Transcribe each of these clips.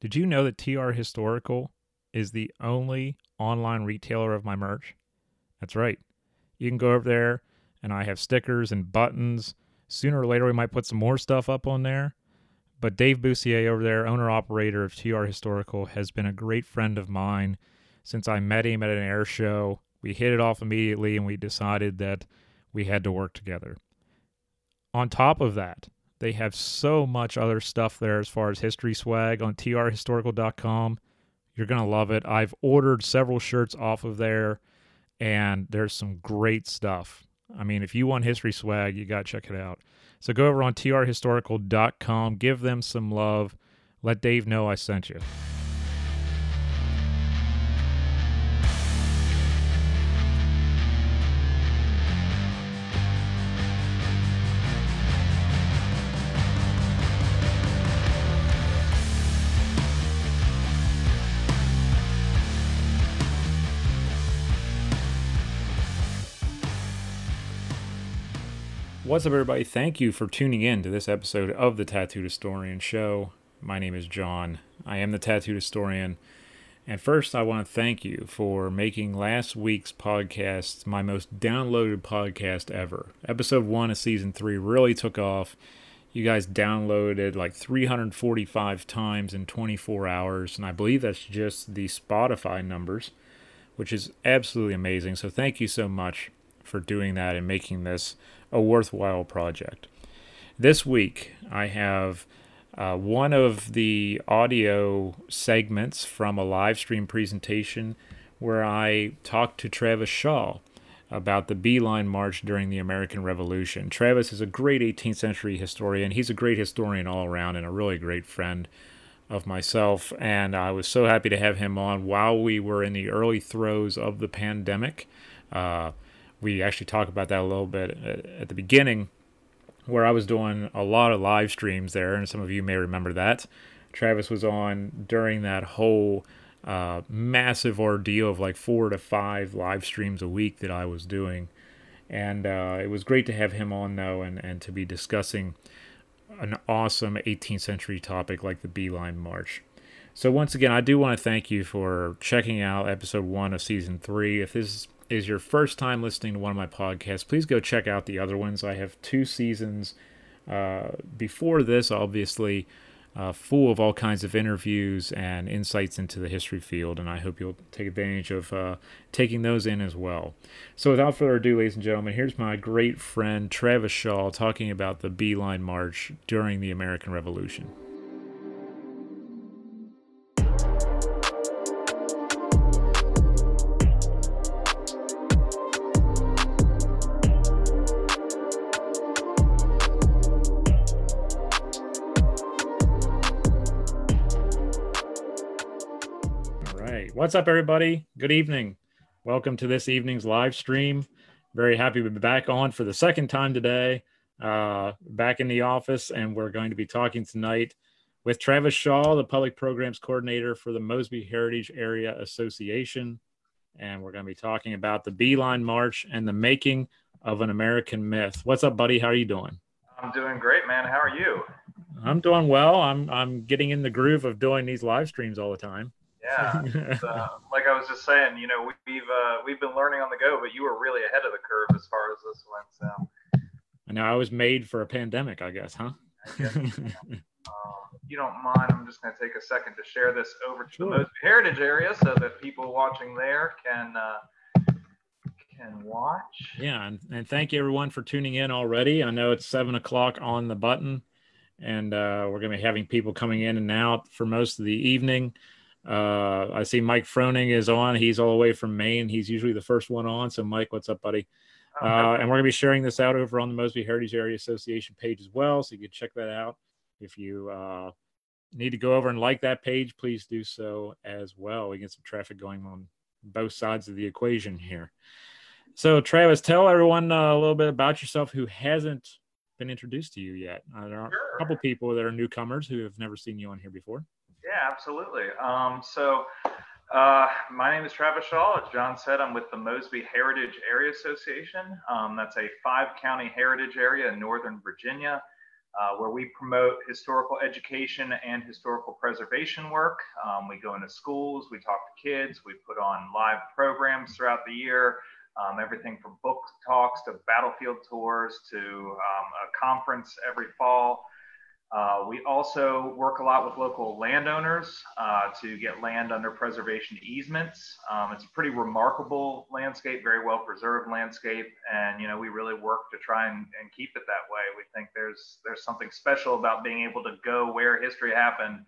Did you know that TR Historical is the only online retailer of my merch? That's right. You can go over there and I have stickers and buttons. Sooner or later, we might put some more stuff up on there. But Dave Boussier over there, owner operator of TR Historical, has been a great friend of mine since I met him at an air show. We hit it off immediately and we decided that we had to work together. On top of that, they have so much other stuff there as far as history swag on trhistorical.com. You're going to love it. I've ordered several shirts off of there, and there's some great stuff. I mean, if you want history swag, you got to check it out. So go over on trhistorical.com, give them some love. Let Dave know I sent you. What's up, everybody? Thank you for tuning in to this episode of the Tattooed Historian Show. My name is John. I am the Tattooed Historian. And first, I want to thank you for making last week's podcast my most downloaded podcast ever. Episode one of season three really took off. You guys downloaded like 345 times in 24 hours, and I believe that's just the Spotify numbers, which is absolutely amazing. So, thank you so much for doing that and making this a worthwhile project. This week, I have uh, one of the audio segments from a live stream presentation where I talked to Travis Shaw about the Beeline March during the American Revolution. Travis is a great 18th century historian. He's a great historian all around and a really great friend of myself. And I was so happy to have him on while we were in the early throes of the pandemic. Uh, we actually talk about that a little bit at the beginning, where I was doing a lot of live streams there, and some of you may remember that. Travis was on during that whole uh, massive ordeal of like four to five live streams a week that I was doing. And uh, it was great to have him on, though, and, and to be discussing an awesome 18th century topic like the Beeline March. So, once again, I do want to thank you for checking out episode one of season three. If this is your first time listening to one of my podcasts, please go check out the other ones. I have two seasons uh, before this, obviously, uh, full of all kinds of interviews and insights into the history field, and I hope you'll take advantage of uh, taking those in as well. So, without further ado, ladies and gentlemen, here's my great friend Travis Shaw talking about the Beeline March during the American Revolution. What's up, everybody? Good evening. Welcome to this evening's live stream. Very happy to be back on for the second time today, uh, back in the office, and we're going to be talking tonight with Travis Shaw, the Public Programs Coordinator for the Mosby Heritage Area Association. And we're going to be talking about the Beeline March and the making of an American myth. What's up, buddy? How are you doing? I'm doing great, man. How are you? I'm doing well. I'm I'm getting in the groove of doing these live streams all the time. Yeah, uh, like I was just saying, you know, we've uh, we've been learning on the go, but you were really ahead of the curve as far as this went. So, I know I was made for a pandemic, I guess, huh? I guess, uh, you don't mind, I'm just going to take a second to share this over to sure. the Mosby Heritage area so that people watching there can uh, can watch. Yeah, and, and thank you everyone for tuning in already. I know it's seven o'clock on the button, and uh, we're going to be having people coming in and out for most of the evening. Uh, I see Mike Froning is on. He's all the way from Maine. He's usually the first one on. So, Mike, what's up, buddy? Oh, uh, and we're going to be sharing this out over on the Mosby Heritage Area Association page as well. So, you can check that out. If you uh, need to go over and like that page, please do so as well. We get some traffic going on both sides of the equation here. So, Travis, tell everyone uh, a little bit about yourself who hasn't been introduced to you yet. Uh, there are a couple people that are newcomers who have never seen you on here before. Yeah, absolutely. Um, so, uh, my name is Travis Shaw. As John said, I'm with the Mosby Heritage Area Association. Um, that's a five county heritage area in Northern Virginia. uh, where we promote historical education and historical preservation work. Um, we go into schools, we talk to kids, we put on live programs throughout the year, um, everything from book talks to battlefield tours to um, a conference every fall. Uh, we also work a lot with local landowners uh, to get land under preservation easements. Um, it's a pretty remarkable landscape, very well preserved landscape, and you know we really work to try and, and keep it that way. We think there's there's something special about being able to go where history happened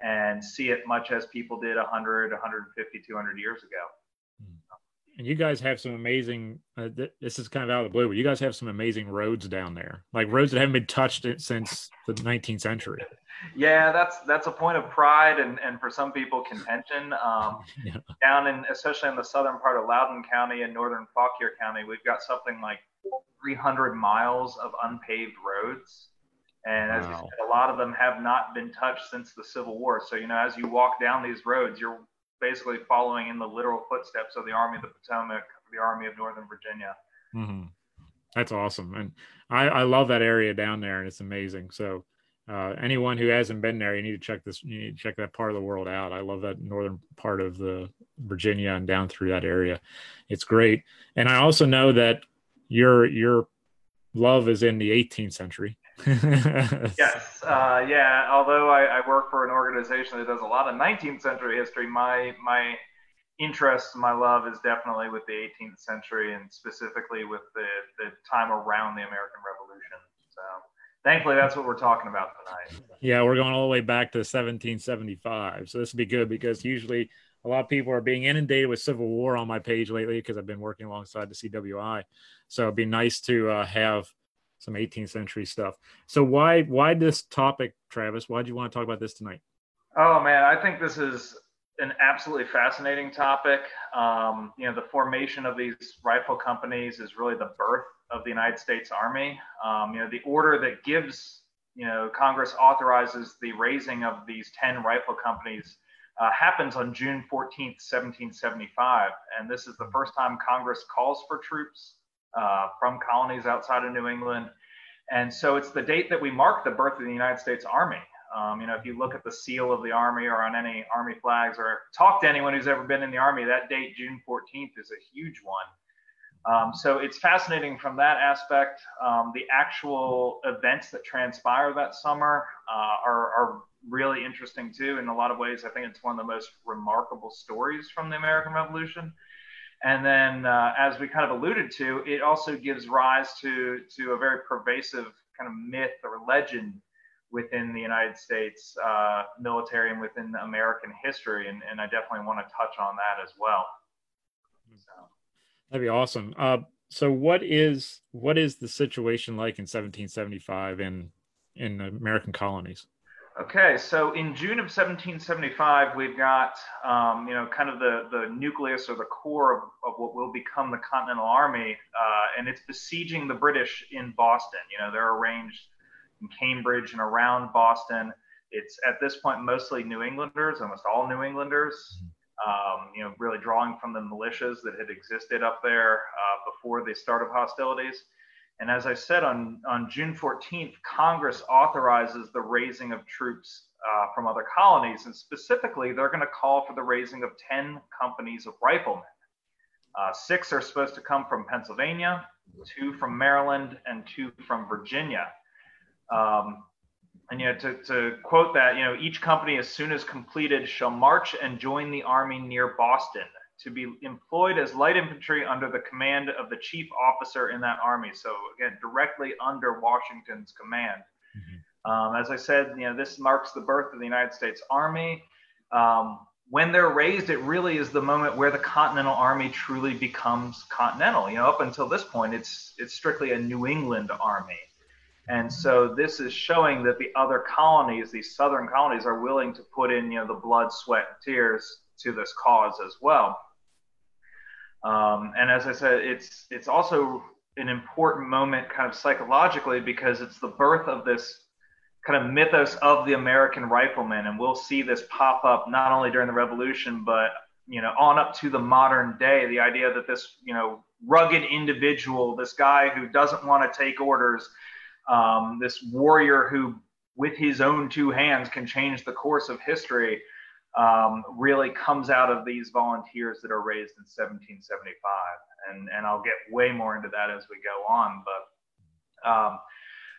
and see it much as people did 100, 150, 200 years ago and you guys have some amazing uh, th- this is kind of out of the blue but you guys have some amazing roads down there like roads that haven't been touched since the 19th century yeah that's that's a point of pride and, and for some people contention um, yeah. down in especially in the southern part of loudoun county and northern fauquier county we've got something like 300 miles of unpaved roads and as wow. you said, a lot of them have not been touched since the Civil War. So, you know, as you walk down these roads, you're basically following in the literal footsteps of the Army of the Potomac, the Army of Northern Virginia. Mm-hmm. That's awesome, and I, I love that area down there, and it's amazing. So, uh, anyone who hasn't been there, you need to check this. You need to check that part of the world out. I love that northern part of the Virginia and down through that area. It's great, and I also know that your your love is in the 18th century. yes, uh, yeah. Although I, I, work for an organization that does a lot of 19th century history, my my interest, my love is definitely with the 18th century and specifically with the the time around the American Revolution. So thankfully, that's what we're talking about tonight. Yeah, we're going all the way back to 1775. So this would be good because usually a lot of people are being inundated with Civil War on my page lately because I've been working alongside the CWI. So it'd be nice to uh, have some 18th century stuff. So why why this topic, Travis? Why do you want to talk about this tonight? Oh man, I think this is an absolutely fascinating topic. Um, you know, the formation of these rifle companies is really the birth of the United States Army. Um, you know, the order that gives, you know, Congress authorizes the raising of these 10 rifle companies uh, happens on June 14th, 1775. And this is the first time Congress calls for troops uh, from colonies outside of New England. And so it's the date that we mark the birth of the United States Army. Um, you know, if you look at the seal of the Army or on any Army flags or talk to anyone who's ever been in the Army, that date, June 14th, is a huge one. Um, so it's fascinating from that aspect. Um, the actual events that transpire that summer uh, are, are, really interesting too. In a lot of ways, I think it's one of the most remarkable stories from the American Revolution. And then, uh, as we kind of alluded to, it also gives rise to, to a very pervasive kind of myth or legend within the United States uh, military and within American history. And, and I definitely want to touch on that as well. So. That'd be awesome. Uh, so what is what is the situation like in 1775 in in American colonies? Okay, so in June of 1775, we've got, um, you know, kind of the, the nucleus or the core of, of what will become the Continental Army, uh, and it's besieging the British in Boston. You know, they're arranged in Cambridge and around Boston. It's at this point mostly New Englanders, almost all New Englanders, um, you know, really drawing from the militias that had existed up there uh, before the start of hostilities. And as I said, on, on June 14th, Congress authorizes the raising of troops uh, from other colonies. And specifically, they're going to call for the raising of 10 companies of riflemen. Uh, six are supposed to come from Pennsylvania, two from Maryland, and two from Virginia. Um, and you know, to, to quote that, you know, each company, as soon as completed, shall march and join the army near Boston to be employed as light infantry under the command of the chief officer in that army. So again, directly under Washington's command. Mm-hmm. Um, as I said, you know, this marks the birth of the United States Army. Um, when they're raised, it really is the moment where the Continental Army truly becomes continental. You know, up until this point, it's it's strictly a New England army. And so this is showing that the other colonies, these southern colonies, are willing to put in, you know, the blood, sweat, and tears to this cause as well. Um, and as I said, it's it's also an important moment, kind of psychologically, because it's the birth of this kind of mythos of the American rifleman, and we'll see this pop up not only during the Revolution, but you know, on up to the modern day. The idea that this you know rugged individual, this guy who doesn't want to take orders, um, this warrior who, with his own two hands, can change the course of history, um, really comes out of these volunteers that are raised in 1775. And, and I'll get way more into that as we go on. But um,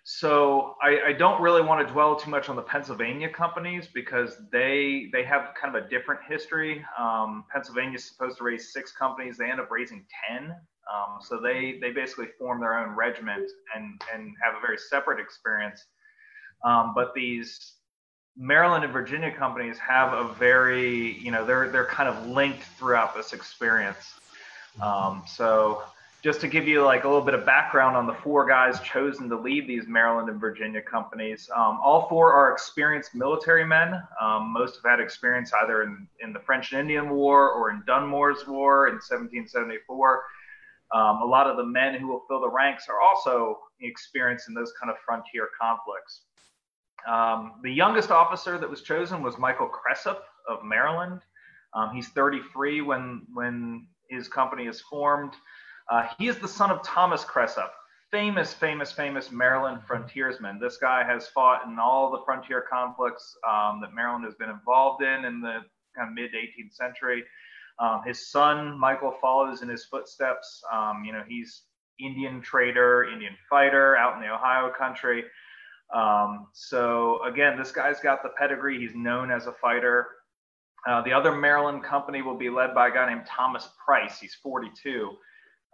so I, I, don't really want to dwell too much on the Pennsylvania companies because they they have kind of a different history. Um, Pennsylvania is supposed to raise six companies; they end up raising ten. Um, so they they basically form their own regiment and and have a very separate experience. Um, but these Maryland and Virginia companies have a very you know they're they're kind of linked throughout this experience. Um, so just to give you like a little bit of background on the four guys chosen to lead these Maryland and Virginia companies, um, all four are experienced military men. Um, most have had experience either in, in the French and Indian War or in Dunmore's War in 1774. Um, a lot of the men who will fill the ranks are also experienced in those kind of frontier conflicts. Um, the youngest officer that was chosen was Michael Cresap of Maryland. Um, he's 33 when when his company is formed. Uh, he is the son of Thomas Cresap, famous, famous, famous Maryland frontiersman. This guy has fought in all the frontier conflicts um, that Maryland has been involved in in the kind of mid 18th century. Um, his son Michael follows in his footsteps. Um, you know, he's Indian trader, Indian fighter out in the Ohio country. Um, so again, this guy's got the pedigree. He's known as a fighter. Uh, the other Maryland company will be led by a guy named Thomas Price. He's 42.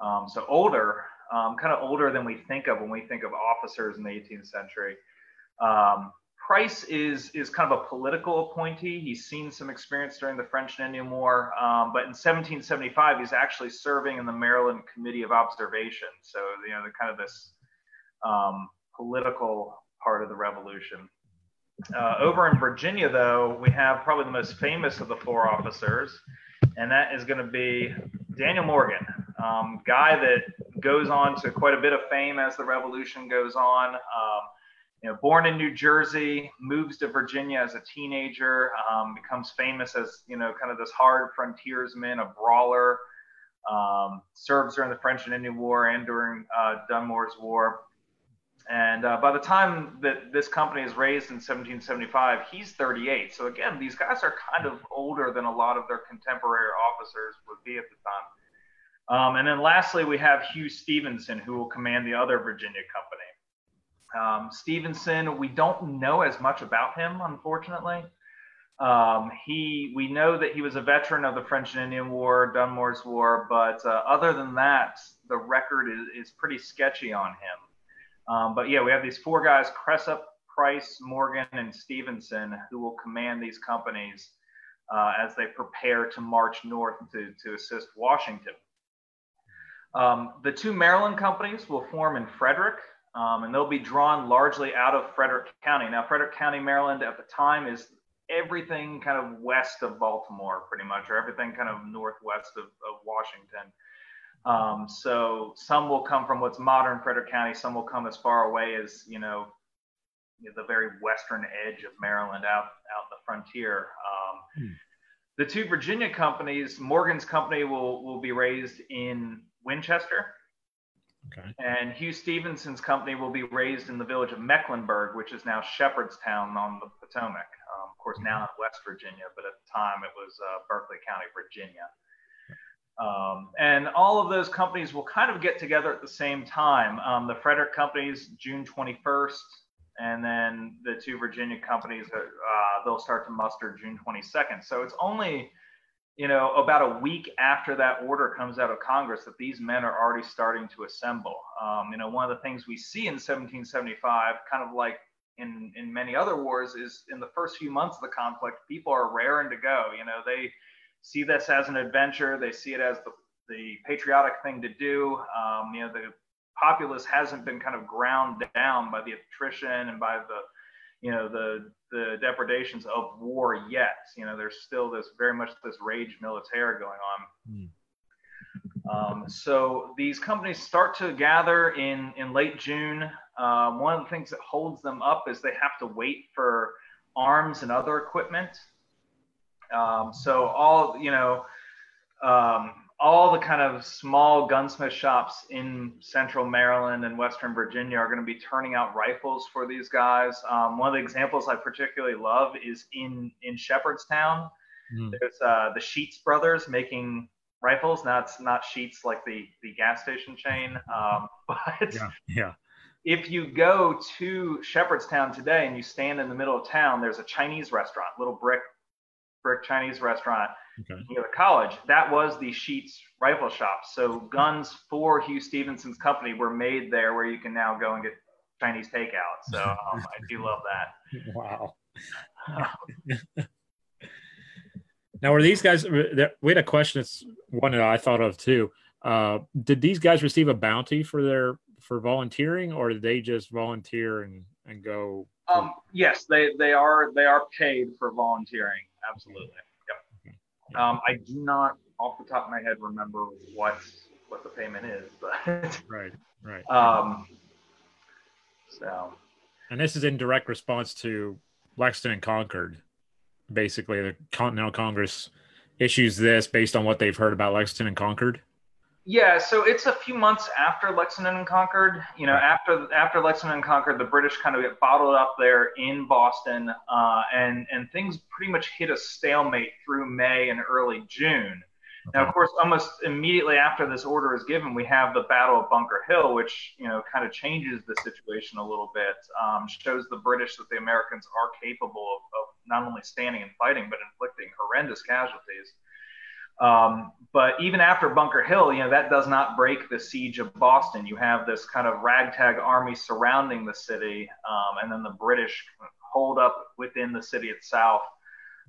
Um, so older, um, kind of older than we think of when we think of officers in the 18th century. Um, Price is is kind of a political appointee. He's seen some experience during the French and Indian War, um, but in 1775 he's actually serving in the Maryland Committee of Observation. So you know, the kind of this um, political part of the Revolution. Uh, over in Virginia, though, we have probably the most famous of the four officers, and that is going to be Daniel Morgan um, guy that goes on to quite a bit of fame as the revolution goes on. Um, you know, born in New Jersey, moves to Virginia as a teenager, um, becomes famous as you know, kind of this hard frontiersman, a brawler. Um, serves during the French and Indian War and during uh, Dunmore's War. And uh, by the time that this company is raised in 1775, he's 38. So again, these guys are kind of older than a lot of their contemporary officers would be at the time. Um, and then lastly, we have Hugh Stevenson, who will command the other Virginia company. Um, Stevenson, we don't know as much about him, unfortunately. Um, he, we know that he was a veteran of the French and Indian War, Dunmore's War, but uh, other than that, the record is, is pretty sketchy on him. Um, but yeah, we have these four guys: Cresap, Price, Morgan, and Stevenson, who will command these companies uh, as they prepare to march north to, to assist Washington. Um, the two Maryland companies will form in Frederick, um, and they'll be drawn largely out of Frederick County. Now, Frederick County, Maryland, at the time is everything kind of west of Baltimore, pretty much, or everything kind of northwest of, of Washington. Um, so some will come from what's modern Frederick County. Some will come as far away as you know, the very western edge of Maryland, out out the frontier. Um, hmm. The two Virginia companies, Morgan's company will will be raised in Winchester. Okay. And Hugh Stevenson's company will be raised in the village of Mecklenburg, which is now Shepherdstown on the Potomac. Um, of course, now in West Virginia, but at the time it was uh, Berkeley County, Virginia. Um, and all of those companies will kind of get together at the same time. Um, the Frederick companies, June 21st, and then the two Virginia companies, uh, they'll start to muster June 22nd. So it's only you know, about a week after that order comes out of Congress, that these men are already starting to assemble. Um, you know, one of the things we see in 1775, kind of like in in many other wars, is in the first few months of the conflict, people are raring to go. You know, they see this as an adventure. They see it as the the patriotic thing to do. Um, you know, the populace hasn't been kind of ground down by the attrition and by the you know the the depredations of war yet. You know, there's still this very much this rage militaire going on. Mm. Um, so these companies start to gather in in late June. Um, one of the things that holds them up is they have to wait for arms and other equipment. Um, so all you know, um, all the kind of small gunsmith shops in central Maryland and Western Virginia are going to be turning out rifles for these guys. Um, one of the examples I particularly love is in in Shepherdstown. Mm. There's uh, the Sheets brothers making rifles. Now it's not Sheets like the the gas station chain, um, but yeah, yeah. If you go to Shepherdstown today and you stand in the middle of town, there's a Chinese restaurant, little brick brick Chinese restaurant okay. near the college. That was the Sheets rifle shop. So guns for Hugh Stevenson's company were made there, where you can now go and get Chinese takeout. So um, I do love that. Wow. now, were these guys? We had a question. It's one that I thought of too. Uh, did these guys receive a bounty for their for volunteering, or did they just volunteer and and go? Um, yes, they they are they are paid for volunteering. Absolutely. Yep. Um, I do not, off the top of my head, remember what what the payment is, but right, right. Um, so, and this is in direct response to Lexington and Concord. Basically, the Continental Congress issues this based on what they've heard about Lexington and Concord. Yeah, so it's a few months after Lexington and Concord. You know, after after Lexington and Concord, the British kind of get bottled up there in Boston, uh, and and things pretty much hit a stalemate through May and early June. Now, of course, almost immediately after this order is given, we have the Battle of Bunker Hill, which you know kind of changes the situation a little bit, um, shows the British that the Americans are capable of, of not only standing and fighting, but inflicting horrendous casualties. Um, but even after Bunker Hill, you know, that does not break the siege of Boston. You have this kind of ragtag army surrounding the city, um, and then the British hold up within the city itself.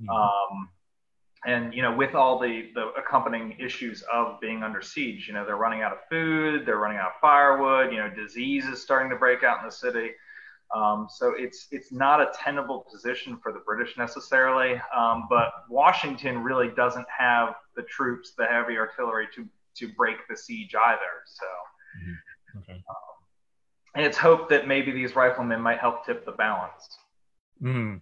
Mm-hmm. Um, and you know, with all the the accompanying issues of being under siege, you know, they're running out of food, they're running out of firewood. You know, disease is starting to break out in the city. Um, so it's it's not a tenable position for the British necessarily, um, but Washington really doesn't have the troops, the heavy artillery to to break the siege either. So, mm-hmm. okay. um, and it's hoped that maybe these riflemen might help tip the balance. Mm-hmm.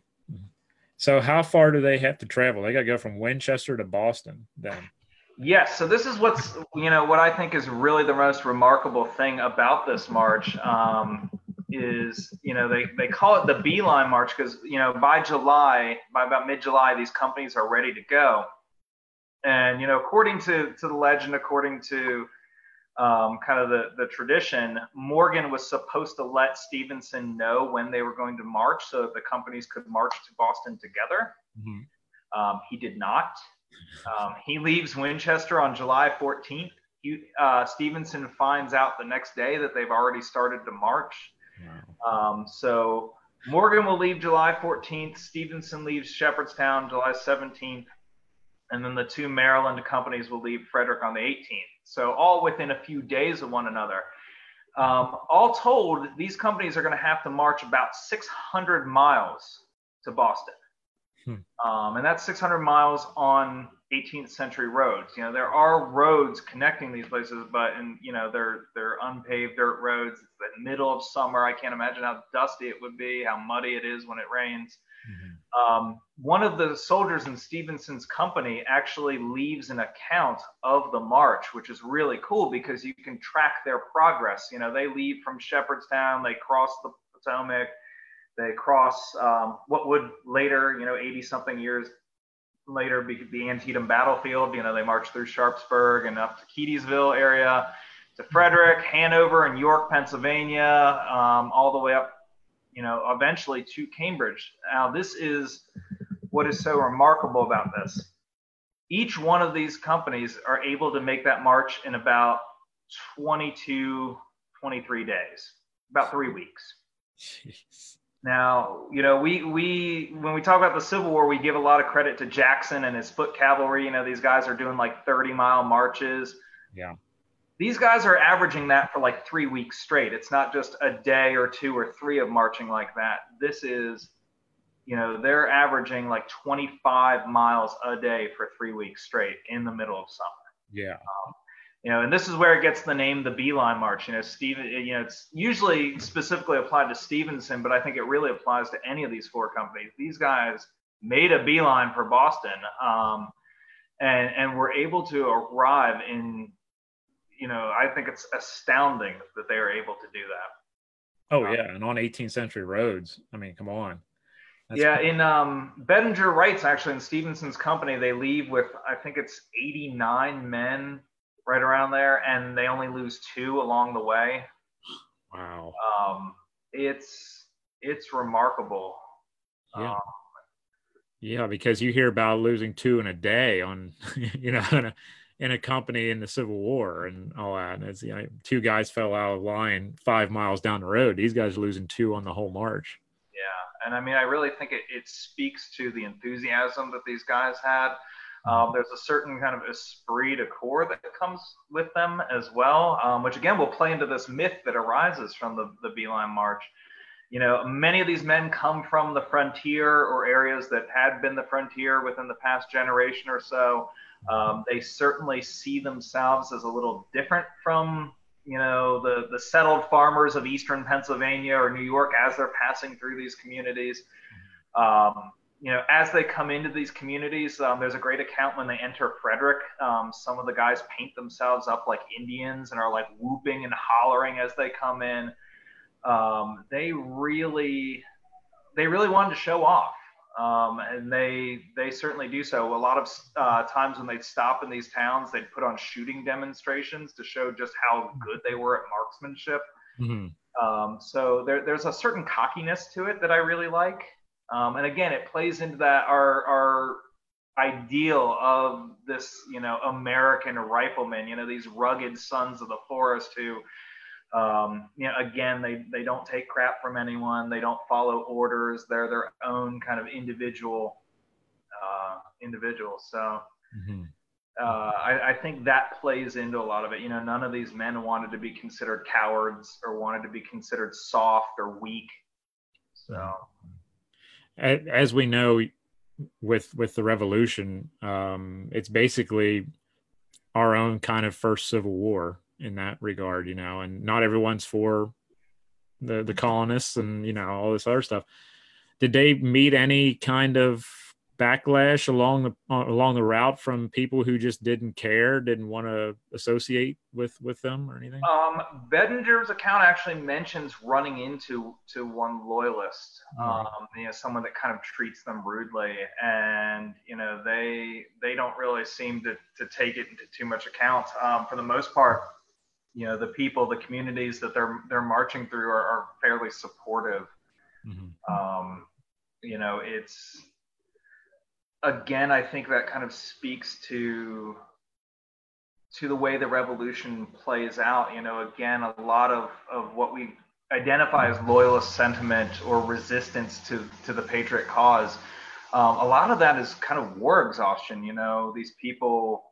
So how far do they have to travel? They got to go from Winchester to Boston then. Yes. So this is what's you know what I think is really the most remarkable thing about this march. Um, is you know they, they call it the beeline march because you know by july by about mid-july these companies are ready to go. And you know according to to the legend according to um, kind of the the tradition morgan was supposed to let stevenson know when they were going to march so that the companies could march to boston together. Mm-hmm. um, he did not. Um, he leaves winchester on july 14th he, uh, stevenson finds out the next day that they've already started to march um, so Morgan will leave July 14th. Stevenson leaves Shepherdstown July 17th. And then the two Maryland companies will leave Frederick on the 18th. So all within a few days of one another. Um, all told, these companies are going to have to march about 600 miles to Boston. Hmm. Um, and that's 600 miles on 18th century roads. You know, there are roads connecting these places, but and you know they're they're unpaved dirt roads. It's the middle of summer. I can't imagine how dusty it would be, how muddy it is when it rains. Mm-hmm. Um, one of the soldiers in Stevenson's company actually leaves an account of the march, which is really cool because you can track their progress. You know, they leave from Shepherdstown, they cross the Potomac, they cross um, what would later, you know, 80 something years later be the Antietam battlefield. You know, they march through Sharpsburg and up to Keedysville area to Frederick, Hanover, and York, Pennsylvania, um, all the way up, you know, eventually to Cambridge. Now, this is what is so remarkable about this. Each one of these companies are able to make that march in about 22, 23 days, about three weeks. Jeez. Now, you know, we we when we talk about the Civil War, we give a lot of credit to Jackson and his foot cavalry. You know, these guys are doing like 30 mile marches. Yeah. These guys are averaging that for like three weeks straight. It's not just a day or two or three of marching like that. This is, you know, they're averaging like 25 miles a day for three weeks straight in the middle of summer. Yeah. Um, you know, and this is where it gets the name the Beeline March. You know, Steven, you know, it's usually specifically applied to Stevenson, but I think it really applies to any of these four companies. These guys made a beeline for Boston. Um, and and were able to arrive in, you know, I think it's astounding that they are able to do that. Oh yeah, and on 18th century roads. I mean, come on. That's yeah, cool. in um, Bedinger writes actually in Stevenson's company, they leave with I think it's 89 men right around there, and they only lose two along the way. Wow. Um, it's it's remarkable. Yeah. Um, yeah, because you hear about losing two in a day on, you know, in a, in a company in the Civil War and all that. And it's you know, two guys fell out of line five miles down the road. These guys are losing two on the whole march. Yeah, and I mean, I really think it, it speaks to the enthusiasm that these guys had. Um, there's a certain kind of esprit de corps that comes with them as well, um, which again will play into this myth that arises from the, the Beeline March. You know, many of these men come from the frontier or areas that had been the frontier within the past generation or so. Um, they certainly see themselves as a little different from, you know, the, the settled farmers of eastern Pennsylvania or New York as they're passing through these communities. Um, you know, as they come into these communities, um, there's a great account when they enter Frederick. Um, some of the guys paint themselves up like Indians and are like whooping and hollering as they come in. Um, they really, they really wanted to show off, um, and they they certainly do so. A lot of uh, times when they'd stop in these towns, they'd put on shooting demonstrations to show just how good they were at marksmanship. Mm-hmm. Um, so there, there's a certain cockiness to it that I really like. Um, and again, it plays into that our our ideal of this, you know, American rifleman. You know, these rugged sons of the forest who, um, you know, again, they they don't take crap from anyone. They don't follow orders. They're their own kind of individual uh, individuals. So. Mm-hmm. Uh, I, I, think that plays into a lot of it. You know, none of these men wanted to be considered cowards or wanted to be considered soft or weak. So, mm-hmm as we know with with the revolution um it's basically our own kind of first civil war in that regard you know and not everyone's for the the colonists and you know all this other stuff. Did they meet any kind of backlash along the uh, along the route from people who just didn't care, didn't want to associate with with them or anything? Um, Bedinger's account actually mentions running into to one loyalist, um, you know, someone that kind of treats them rudely, and you know they they don't really seem to to take it into too much account. Um, for the most part, you know, the people, the communities that they're they're marching through are, are fairly supportive. Mm-hmm. Um, you know, it's again, I think that kind of speaks to to the way the revolution plays out. You know, again, a lot of, of what we identify as loyalist sentiment or resistance to, to the patriot cause, um, a lot of that is kind of war exhaustion. You know, these people,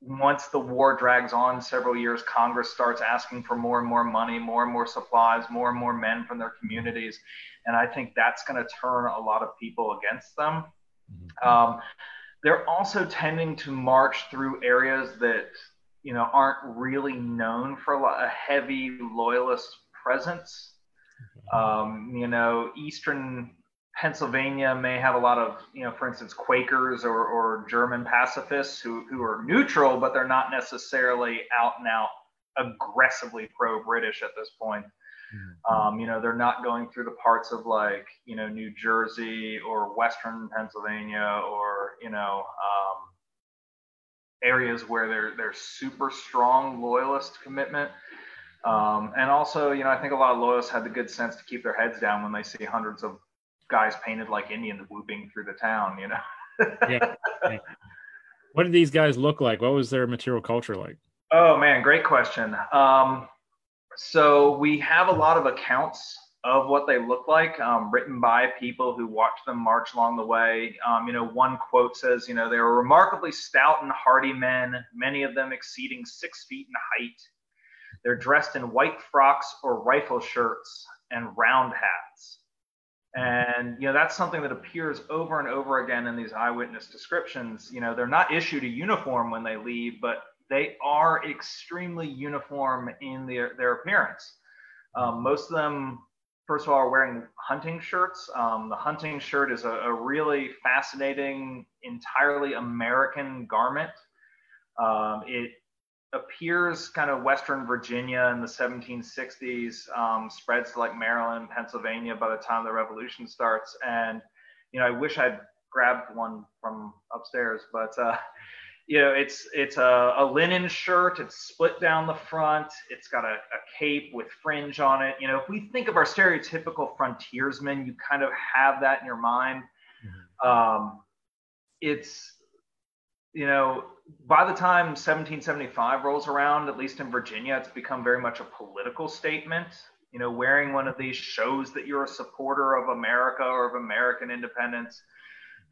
once the war drags on several years, Congress starts asking for more and more money, more and more supplies, more and more men from their communities. And I think that's going to turn a lot of people against them. Mm-hmm. Um, they're also tending to march through areas that you know aren't really known for a, a heavy loyalist presence. Um, you know, eastern Pennsylvania may have a lot of, you know, for instance, Quakers or, or German pacifists who, who are neutral, but they're not necessarily out and out aggressively pro British at this point. Mm-hmm. Um, you know, they're not going through the parts of like, you know, New Jersey or Western Pennsylvania or, you know, um, areas where they're, they're super strong loyalist commitment. Um, and also, you know, I think a lot of loyalists had the good sense to keep their heads down when they see hundreds of guys painted like Indians whooping through the town, you know? yeah, yeah. What did these guys look like? What was their material culture like? Oh man, great question. Um, so we have a lot of accounts of what they look like, um, written by people who watched them march along the way. Um, you know, one quote says, you know, they were remarkably stout and hardy men, many of them exceeding six feet in height. They're dressed in white frocks or rifle shirts and round hats. And, you know, that's something that appears over and over again in these eyewitness descriptions. You know, they're not issued a uniform when they leave, but they are extremely uniform in their, their appearance. Um, most of them, first of all, are wearing hunting shirts. Um, the hunting shirt is a, a, really fascinating, entirely American garment. Um, it appears kind of Western Virginia in the 1760s, um, spreads to like Maryland, Pennsylvania by the time the Revolution starts. And, you know, I wish I'd grabbed one from upstairs, but uh, you know, it's it's a, a, linen shirt. It's split down the front. It's got a, a, cape with fringe on it. You know, if we think of our stereotypical frontiersmen, you kind of have that in your mind. Mm-hmm. Um, it's you know, by the time 1775 rolls around, at least in Virginia, it's become very much a political statement. You know, wearing one of these shows that you're a supporter of America or of American independence.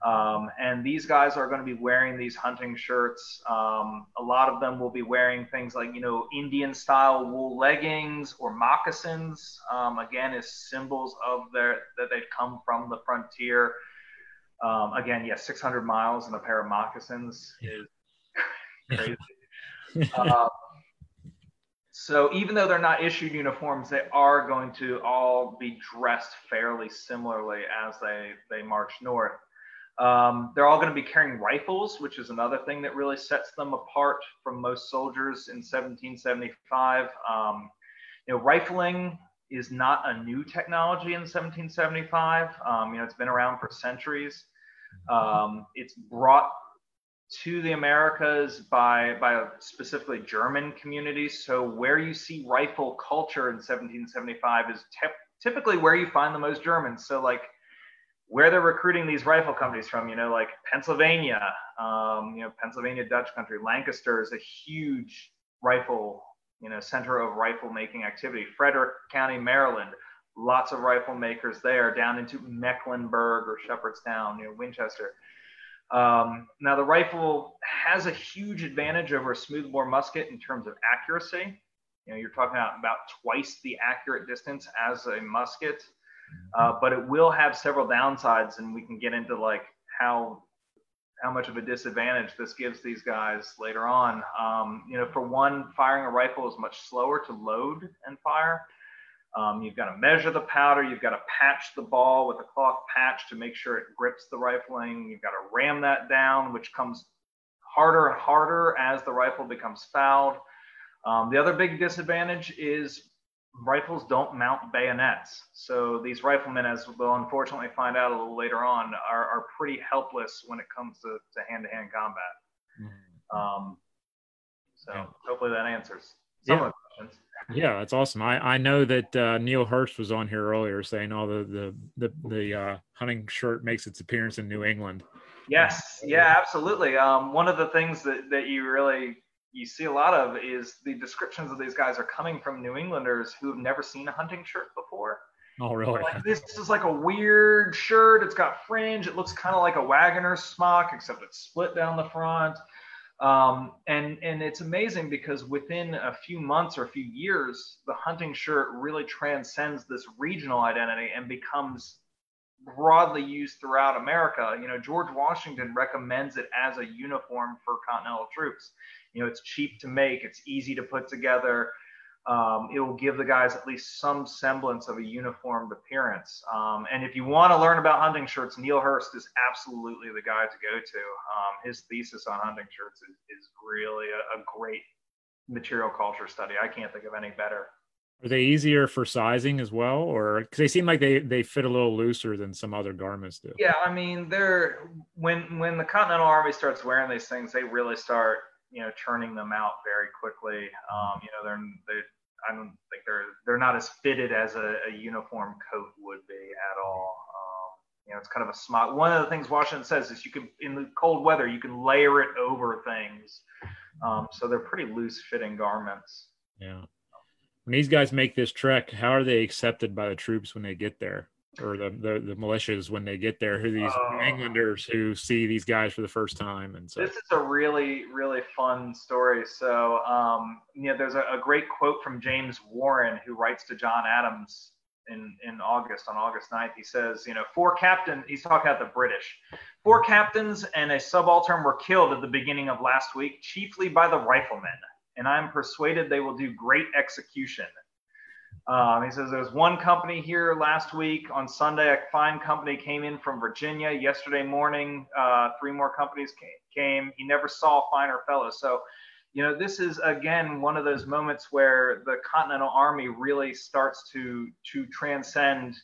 Um, and these guys are going to be wearing these hunting shirts. Um, a lot of them will be wearing things like, you know, Indian style wool leggings or moccasins, um, again, as symbols of their, that they've come from the frontier. Um, again, yes, yeah, 600 miles in a pair of moccasins is crazy. uh, so even though they're not issued uniforms, they are going to all be dressed fairly similarly as they, they march north. Um, they're all going to be carrying rifles, which is another thing that really sets them apart from most soldiers in 1775. Um, you know, rifling is not a new technology in 1775. Um, you know, it's been around for centuries. Um, it's brought to the Americas by, by specifically German communities. So where you see rifle culture in 1775 is typically where you find the most Germans. So like where they're recruiting these rifle companies from, you know, like Pennsylvania, um, you know, Pennsylvania Dutch country, Lancaster is a huge rifle, you know, center of rifle making activity. Frederick County, Maryland, lots of rifle makers there, down into Mecklenburg or Shepherdstown, you know, Winchester. Um, now the rifle has a huge advantage over a smoothbore musket in terms of accuracy. You know, you're talking about about twice the accurate distance as a musket. Uh, but it will have several downsides, and we can get into like how how much of a disadvantage this gives these guys later on. Um, you know, for one, firing a rifle is much slower to load and fire. Um, you've got to measure the powder. You've got to patch the ball with a cloth patch to make sure it grips the rifling. You've got to ram that down, which comes harder and harder as the rifle becomes fouled. Um, the other big disadvantage is rifles don't mount bayonets. So these riflemen, as we'll unfortunately find out a little later on, are, are pretty helpless when it comes to, to hand-to-hand combat. Mm-hmm. Um, so yeah. hopefully that answers some yeah. of the questions. Yeah, that's awesome. I, I know that uh, Neal Hurst was on here earlier saying all the the the, the uh, hunting shirt makes its appearance in New England. Yes, yeah, absolutely. Um, one of the things that, that you really you see a lot of is the descriptions of these guys are coming from New Englanders who have never seen a hunting shirt before. Oh, really? Like, this is like a weird shirt. It's got fringe. It looks kind of like a wagoner smock, except it's split down the front. Um, and and it's amazing because within a few months or a few years, the hunting shirt really transcends this regional identity and becomes broadly used throughout America. You know, George Washington recommends it as a uniform for Continental troops. You know, it's cheap to make, it's easy to put together. Um, it will give the guys at least some semblance of a uniformed appearance. Um, and if you want to learn about hunting shirts, Neal Hurst is absolutely the guy to go to. Um, his thesis on hunting shirts is, is really a, a great material culture study. I can't think of any better. Are they easier for sizing as well, or because they seem like they they fit a little looser than some other garments do? Yeah, I mean, they're when when the Continental Army starts wearing these things, they really start you know churning them out very quickly. Um, you know, they're they I don't think they're they're not as fitted as a, a uniform coat would be at all. Um, you know, it's kind of a smart. One of the things Washington says is you can in the cold weather you can layer it over things, um, so they're pretty loose fitting garments. Yeah when these guys make this trek, how are they accepted by the troops when they get there, or the the, the militias when they get there? Who these uh, Englanders who see these guys for the first time? And so this is a really really fun story. So um, you know, there's a, a great quote from James Warren who writes to John Adams in, in August, on August 9th, he says, you know, four captains, he's talking about the British, four captains and a subaltern were killed at the beginning of last week, chiefly by the riflemen and I am persuaded they will do great execution. Um, he says there's one company here last week on Sunday. A fine company came in from Virginia yesterday morning. Uh, three more companies came. He never saw a finer fellow. So, you know, this is again one of those moments where the Continental Army really starts to to transcend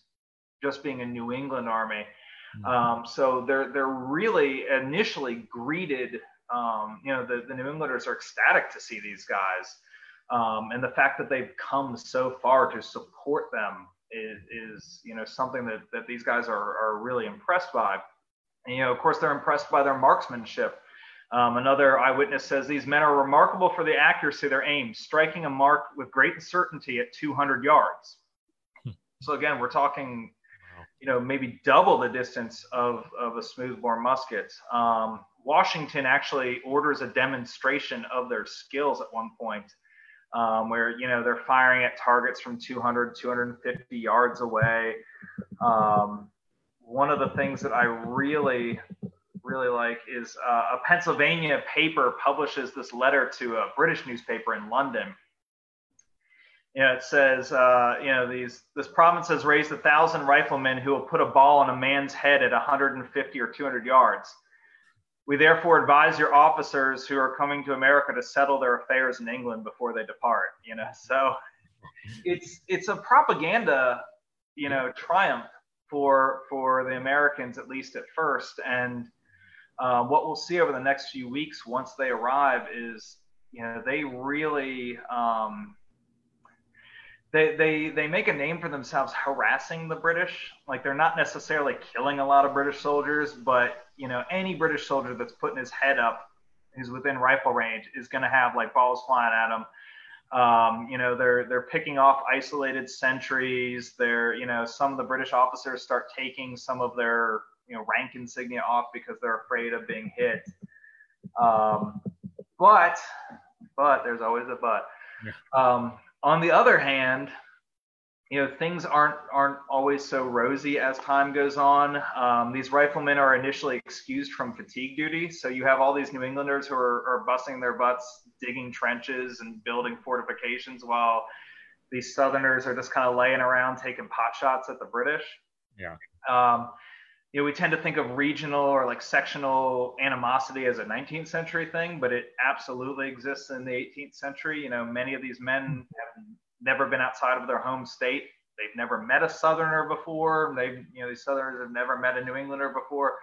just being a New England army. Mm-hmm. Um, so they're they're really initially greeted. Um, you know, the, the New Englanders are ecstatic to see these guys. Um, and the fact that they've come so far to support them is, is you know something that, that these guys are, are really impressed by. And, you know, of course, they're impressed by their marksmanship. Um, another eyewitness says these men are remarkable for the accuracy of their aim, striking a mark with great certainty at 200 yards. Hmm. so again, we're talking, you know, maybe double the distance of, of a smoothbore musket. Um, Washington actually orders a demonstration of their skills at one point um, where you know they're firing at targets from 200 250 yards away um, one of the things that i really really like is uh, a pennsylvania paper publishes this letter to a british newspaper in london you know, it says, uh, you know, these this province has raised a thousand riflemen who will put a ball on a man's head at 150 or 200 yards. We therefore advise your officers who are coming to America to settle their affairs in England before they depart. You know, so it's it's a propaganda, you know, triumph for for the Americans at least at first. And uh, what we'll see over the next few weeks once they arrive is, you know, they really um, they, they they make a name for themselves harassing the British. Like they're not necessarily killing a lot of British soldiers, but you know, any British soldier that's putting his head up, who's within rifle range, is going to have like balls flying at him. Um, you know, they're they're picking off isolated sentries. They're you know, some of the British officers start taking some of their you know rank insignia off because they're afraid of being hit. Um, but but there's always a but. Yeah. Um, on the other hand, you know things aren't aren't always so rosy as time goes on. Um, these riflemen are initially excused from fatigue duty, so you have all these New Englanders who are, are busting their butts digging trenches and building fortifications, while these Southerners are just kind of laying around taking pot shots at the British. Yeah. Um, you know, we tend to think of regional or like sectional animosity as a 19th century thing, but it absolutely exists in the 18th century. You know, many of these men have never been outside of their home state. They've never met a Southerner before. They've, you know, these Southerners have never met a New Englander before.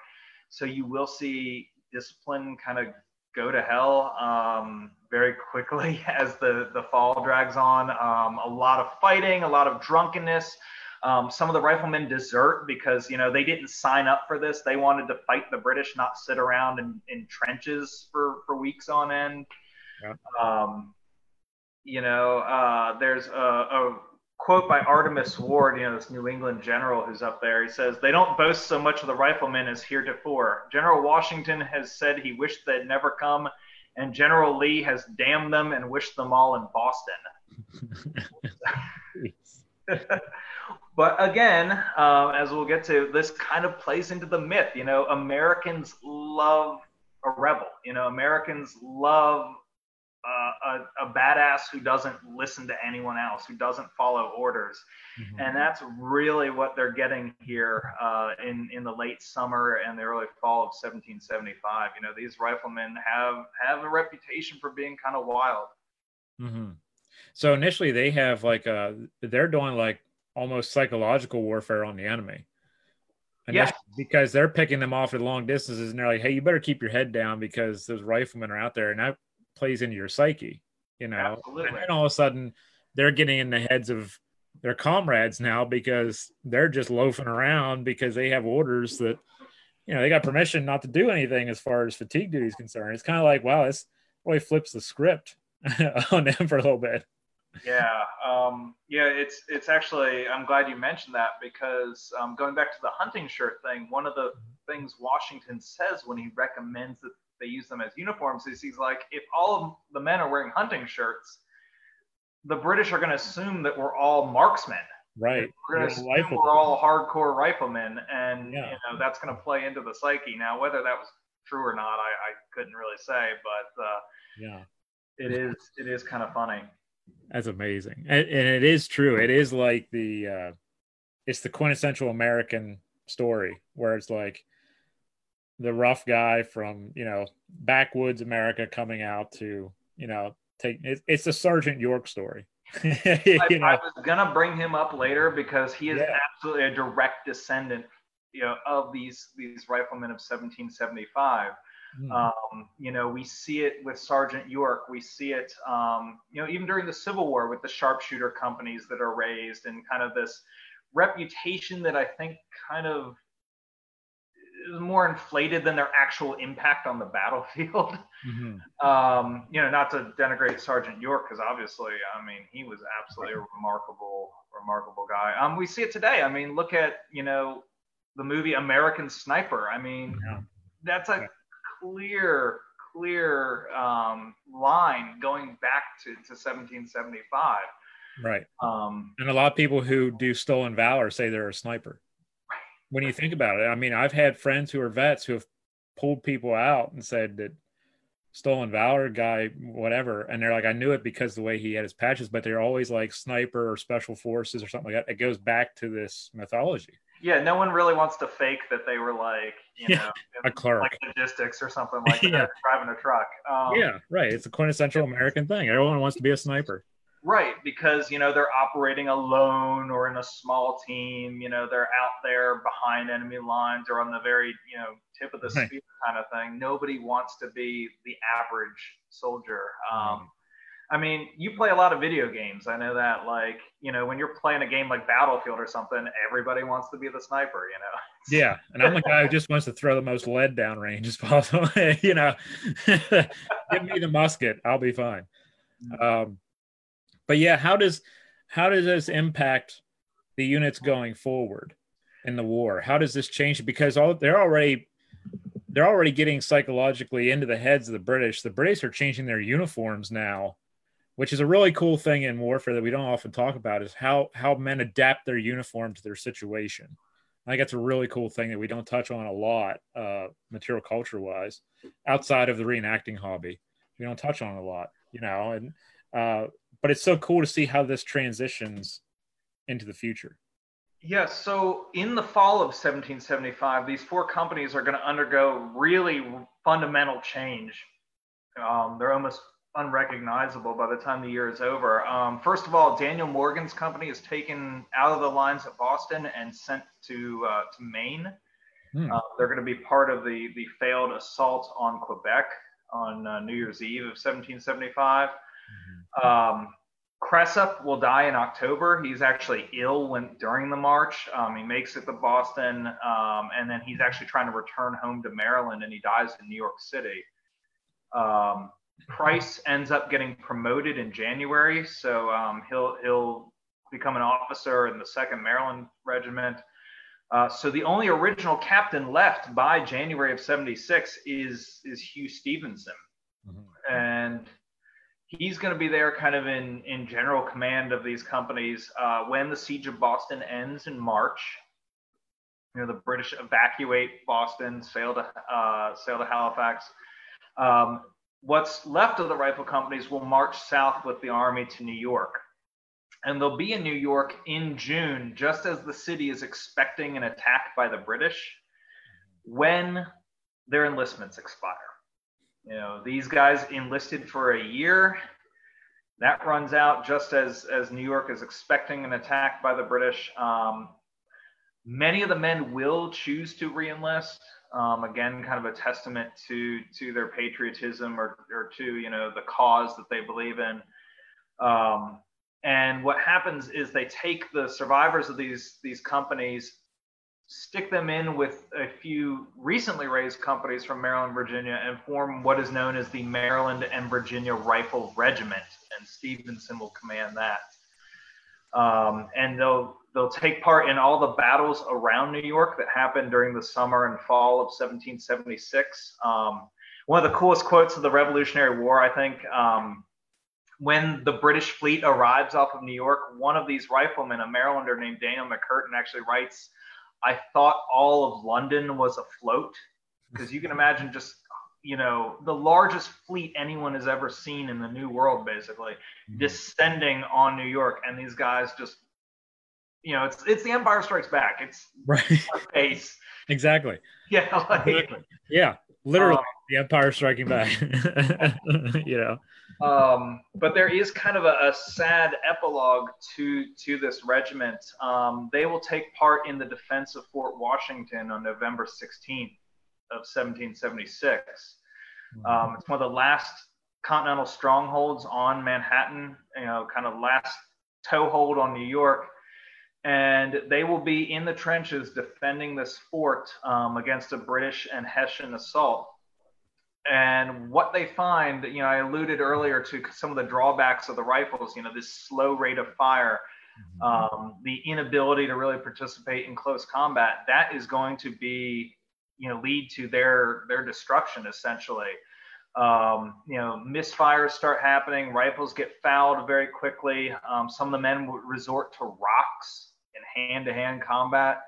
So you will see discipline kind of go to hell um, very quickly as the, the fall drags on. Um, a lot of fighting, a lot of drunkenness. Um, some of the riflemen desert because you know they didn't sign up for this. They wanted to fight the British, not sit around in, in trenches for, for weeks on end. Yeah. Um, you know, uh, there's a, a, quote by Artemas Ward, you know, this New England general who's up there. He says, They don't boast so much of the riflemen as heretofore. General Washington has said he wished they'd never come, and General Lee has damned them and wished them all in Boston. but again, uh, as we'll get to, this kind of plays into the myth. You know, Americans love a rebel. You know, Americans love uh, a, a, badass who doesn't listen to anyone else, who doesn't follow orders. Mm-hmm. And that's really what they're getting here uh, in, in the late summer and the early fall of 1775. You know, these riflemen have, have a reputation for being kind of wild. Mm-hmm. So initially they have like, a, uh, they're doing like almost psychological warfare on the enemy. Yeah. Because they're picking them off at long distances and they're like, hey, you better keep your head down because those riflemen are out there. And that plays into your psyche, you know. Absolutely. And then all of a sudden, they're getting in the heads of their comrades now because they're just loafing around because they have orders that, you know, they got permission not to do anything as far as fatigue duty is concerned. It's kind of like, wow, this really flips the script on them for a little bit. Yeah, um, yeah, it's it's actually I'm glad you mentioned that because um, going back to the hunting shirt thing, one of the things Washington says when he recommends that they use them as uniforms is he's like, if all of the men are wearing hunting shirts, the British are going to assume that we're all marksmen. Right. We're going to assume we're all hardcore riflemen, and yeah. you know that's going to play into the psyche. Now, whether that was true or not, I, I couldn't really say, but uh, yeah, it is it is kind of funny. That's amazing, and, and it is true. It is like the uh, it's the quintessential American story where it's like the rough guy from you know backwoods America coming out to you know take it, it's the Sergeant York story. you I, know? I, was gonna bring him up later because he is yeah. absolutely a direct descendant, you know, of these these riflemen of 1775. Mm. Um, you know, we see it with Sergeant York. We see it, um, you know, even during the Civil War with the sharpshooter companies that are raised and kind of this reputation that I think kind of is more inflated than their actual impact on the battlefield. Mm-hmm. Um, you know, not to denigrate Sergeant York, because obviously, I mean, he was absolutely a remarkable, remarkable guy. Um, we see it today. I mean, look at you know the movie American Sniper. I mean, yeah. that's a clear, clear um, line going back to, to 1775. Right. Um, and a lot of people who do stolen valor say they're a sniper when you think about it. I mean, I've had friends who are vets who have pulled people out and said that stolen valor guy, whatever, and they're like, I knew it because the way he had his patches, but they're always like sniper or special forces or something like that. It goes back to this mythology. Yeah, no one really wants to fake that they were like, you yeah, know, a clerk, like logistics or something like that, driving a truck. Um, yeah, right. It's a quintessential American thing. Everyone wants to be a sniper. Right, because you know they're operating alone or in a small team. You know they're out there behind enemy lines or on the very you know tip of the right. spear kind of thing. Nobody wants to be the average soldier. Um, I mean, you play a lot of video games. I know that. Like, you know, when you're playing a game like Battlefield or something, everybody wants to be the sniper. You know. Yeah, and I'm the guy who just wants to throw the most lead down range as possible. you know, give me the musket, I'll be fine. Mm. Um, but yeah, how does how does this impact the units going forward in the war? How does this change? Because all they're already they're already getting psychologically into the heads of the British. The British are changing their uniforms now, which is a really cool thing in warfare that we don't often talk about is how how men adapt their uniform to their situation. I think that's a really cool thing that we don't touch on a lot, uh, material culture wise, outside of the reenacting hobby. We don't touch on a lot, you know, and uh, but it's so cool to see how this transitions into the future. Yes. So in the fall of 1775, these four companies are going to undergo really fundamental change. Um, they're almost unrecognizable by the time the year is over. Um, first of all, Daniel Morgan's company is taken out of the lines at Boston and sent to uh, to Maine. Hmm. Uh, they're going to be part of the the failed assault on Quebec on uh, New Year's Eve of 1775. Um, Cresap will die in October. He's actually ill when during the march. Um, he makes it to Boston, um, and then he's actually trying to return home to Maryland, and he dies in New York City. Um, Price ends up getting promoted in January, so um, he'll he'll become an officer in the Second Maryland Regiment. Uh, so the only original captain left by January of '76 is is Hugh Stevenson, mm-hmm. and he's going to be there kind of in, in general command of these companies uh, when the siege of Boston ends in March. You know, the British evacuate Boston, sail to, uh, sail to Halifax. Um, what's left of the rifle companies will march south with the army to New York. And they'll be in New York in June, just as the city is expecting an attack by the British when their enlistments expire. You know, these guys enlisted for a year. That runs out just as as New York is expecting an attack by the British. Um, many of the men will choose to reenlist. Um, again, kind of a testament to to their patriotism or or to you know the cause that they believe in. Um, and what happens is they take the survivors of these these companies stick them in with a few recently raised companies from Maryland, Virginia, and form what is known as the Maryland and Virginia Rifle Regiment. And Stevenson will command that. Um, and they'll they'll take part in all the battles around New York that happened during the summer and fall of 1776. Um, one of the coolest quotes of the Revolutionary War, I think. Um, when the British fleet arrives off of New York, one of these riflemen, a Marylander named Daniel McCurtin, actually writes, I thought all of London was afloat because you can imagine just you know, the largest fleet anyone has ever seen in the New World, basically, mm-hmm. descending on New York, and these guys just, you know, it's it's the Empire Strikes Back. It's right face. exactly. Yeah. Like, yeah. Literally, um, the Empire Striking Back. you know. Um, but there is kind of a, a, sad epilogue to to this regiment. Um, they will take part in the defense of Fort Washington on November 16th of 1776. Mm-hmm. Um, it's one of the last continental strongholds on Manhattan. You know, kind of last toehold on New York. And they will be in the trenches defending this fort um, against a British and Hessian assault and what they find, you know, I alluded earlier to some of the drawbacks of the rifles, you know, this slow rate of fire, mm-hmm. um, the inability to really participate in close combat, that is going to be, you know, lead to their their destruction essentially. Um, you know, misfires start happening, rifles get fouled very quickly. Um, some of the men would resort to rocks in hand-to-hand combat.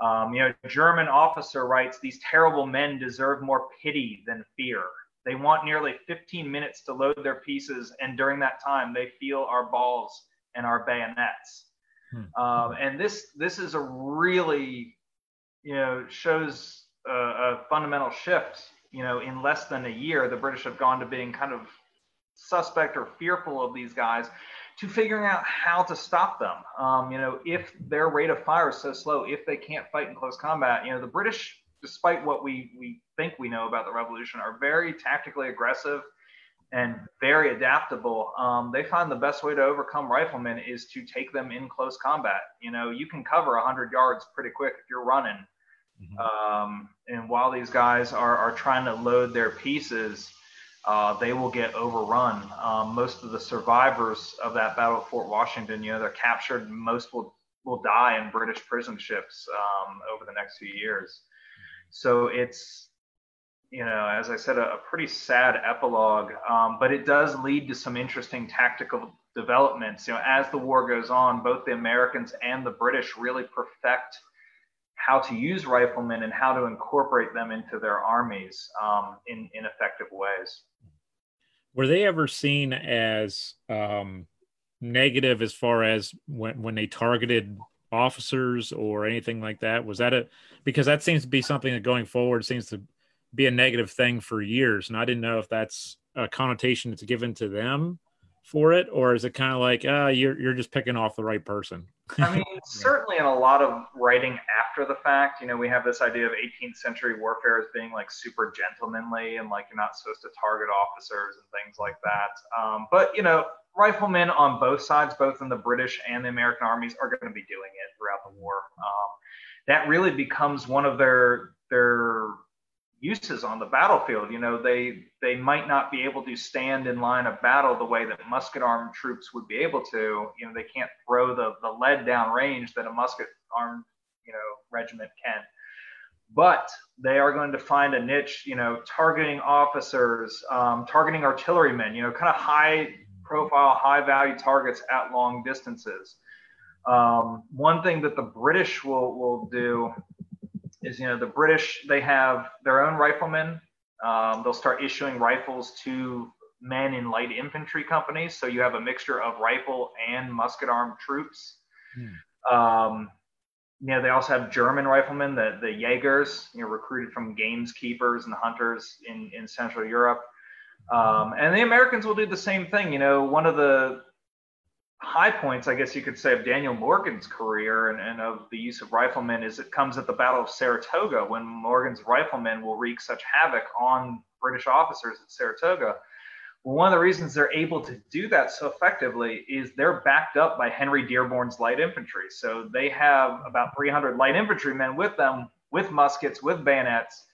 Um, you know, a German officer writes, These terrible men deserve more pity than fear. They want nearly 15 minutes to load their pieces, and during that time, they feel our balls and our bayonets. Hmm. Um, and this this is a really, you know, shows a, a fundamental shift. You know, in less than a year, the British have gone to being kind of suspect or fearful of these guys to figuring out how to stop them. Um, you know, if their rate of fire is so slow, if they can't fight in close combat, you know, the British, despite what we, we think we know about the revolution, are very tactically aggressive and very adaptable. Um, they find the best way to overcome riflemen is to take them in close combat. You know, you can cover 100 yards pretty quick if you're running. Mm-hmm. Um, and while these guys are, are trying to load their pieces, uh, they will get overrun. Um, most of the survivors of that battle at Fort Washington, you know, they're captured. Most will will die in British prison ships um, over the next few years. So it's, you know, as I said, a, a pretty sad epilogue. Um, but it does lead to some interesting tactical developments. You know, as the war goes on, both the Americans and the British really perfect how to use riflemen and how to incorporate them into their armies um, in, in effective ways were they ever seen as um, negative as far as when when they targeted officers or anything like that? Was that a because that seems to be something that going forward seems to be a negative thing for years, and I didn't know if that's a connotation that's given to them for it, or is it kind of like, ah, uh, you're you're just picking off the right person? I mean, certainly in a lot of writing after the fact, you know, we have this idea of 18th century warfare as being like super gentlemanly and like you're not supposed to target officers and things like that. Um, but you know, riflemen on both sides, both in the British and the American armies, are going to be doing it throughout the war. Um, that really becomes one of their their uses on the battlefield. You know, they they might not be able to stand in line of battle the way that musket armed troops would be able to. You know, they can't throw the the lead down range that a musket armed you know regiment can. But they are going to find a niche, you know, targeting officers, um, targeting artillerymen, you know, kind of high profile, high value targets at long distances. Um, one thing that the British will, will do is you know the British they have their own riflemen. Um, they'll start issuing rifles to men in light infantry companies, so you have a mixture of rifle and musket armed troops. Hmm. Um, you know, they also have German riflemen, the the Jaegers, you know, recruited from gameskeepers and hunters in in Central Europe. Um, and the Americans will do the same thing. You know, one of the high points, I guess you could say, of Daniel Morgan's career and, and, of the use of riflemen is it comes at the Battle of Saratoga when Morgan's riflemen will wreak such havoc on British officers at Saratoga. Well, one of the reasons they're able to do that so effectively is they're backed up by Henry Dearborn's light infantry. So they have about 300 light infantrymen with them, with muskets, with bayonets,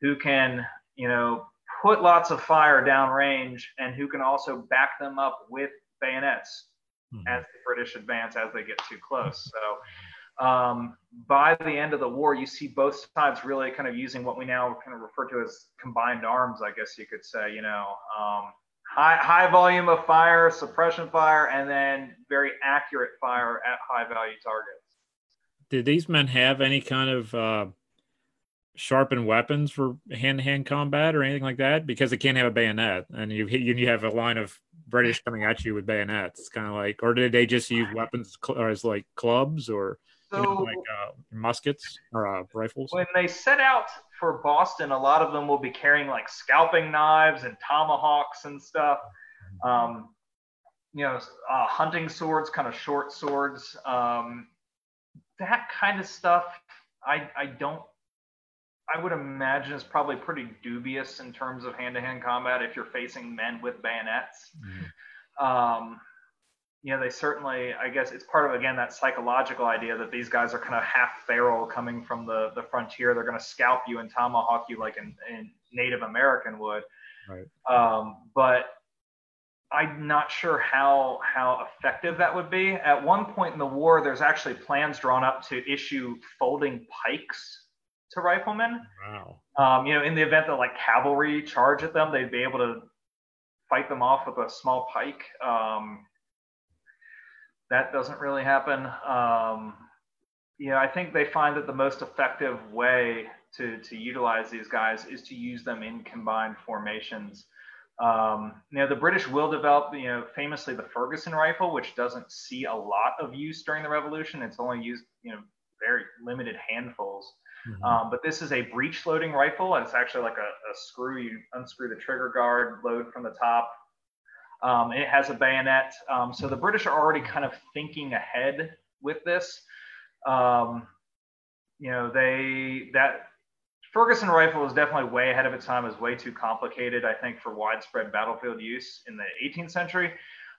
who can, you know, put lots of fire downrange and who can also back them up with bayonets mm-hmm. as the British advance as they get too close. So um, by the end of the war, you see both sides really kind of using what we now kind of refer to as combined arms, I guess you could say. You know, um, high high volume of fire, suppression fire, and then very accurate fire at high value targets. Did these men have any kind of uh, sharpened weapons for hand-to-hand combat or anything like that? Because they can't have a bayonet, and you you have a line of British coming at you with bayonets. It's kind of like, or did they just use weapons as like clubs or so, you know, like uh, muskets or uh, rifles? When they set out for Boston, a lot of them will be carrying like scalping knives and tomahawks and stuff. Um, you know, uh, hunting swords, kind of short swords. Um, that kind of stuff, I I don't. I would imagine is probably pretty dubious in terms of hand-to-hand combat if you're facing men with bayonets. Mm-hmm. Um, you know, they certainly, I guess it's part of, again, that psychological idea that these guys are kind of half feral coming from the, the frontier. They're going to scalp you and tomahawk you like in Native American would. Right. Um, but I'm not sure how how effective that would be. At one point in the war, there's actually plans drawn up to issue folding pikes to riflemen. Wow. Um, you know, in the event that like cavalry charge at them, they'd be able to fight them off with a small pike. Um, that doesn't really happen. Um, you know, I think they find that the most effective way to to utilize these guys is to use them in combined formations. Um, you know, the British will develop, you know, famously the Ferguson rifle, which doesn't see a lot of use during the Revolution. It's only used, you know, very limited handfuls. Mm-hmm. Um, but this is a breech loading rifle. And it's actually like a, a, screw. You unscrew the trigger guard, load from the top. Um, it has a bayonet. Um, so the British are already kind of thinking ahead with this. Um, you know, they that Ferguson rifle is definitely way ahead of its time. Is way too complicated, I think, for widespread battlefield use in the 18th century.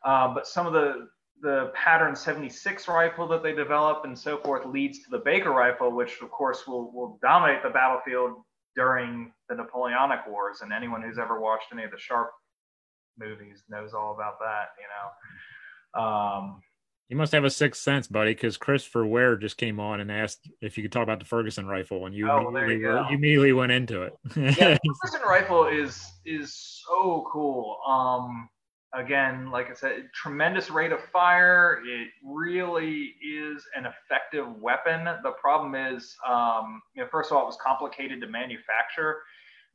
Uh, but some of the the pattern 76 rifle that they develop and so forth leads to the Baker rifle, which of course will, will dominate the battlefield during the Napoleonic Wars. And anyone who's ever watched any of the Sharpe movies knows all about that, you know. Um, you must have a sixth sense, buddy, because Christopher Ware just came on and asked if you could talk about the Ferguson rifle, and you, oh, immediately, you, you, immediately went into it. yeah, the Ferguson rifle is is so cool. Um, again, like I said, tremendous rate of fire. It really is an effective weapon. The problem is, um, you know, first of all, it was complicated to manufacture.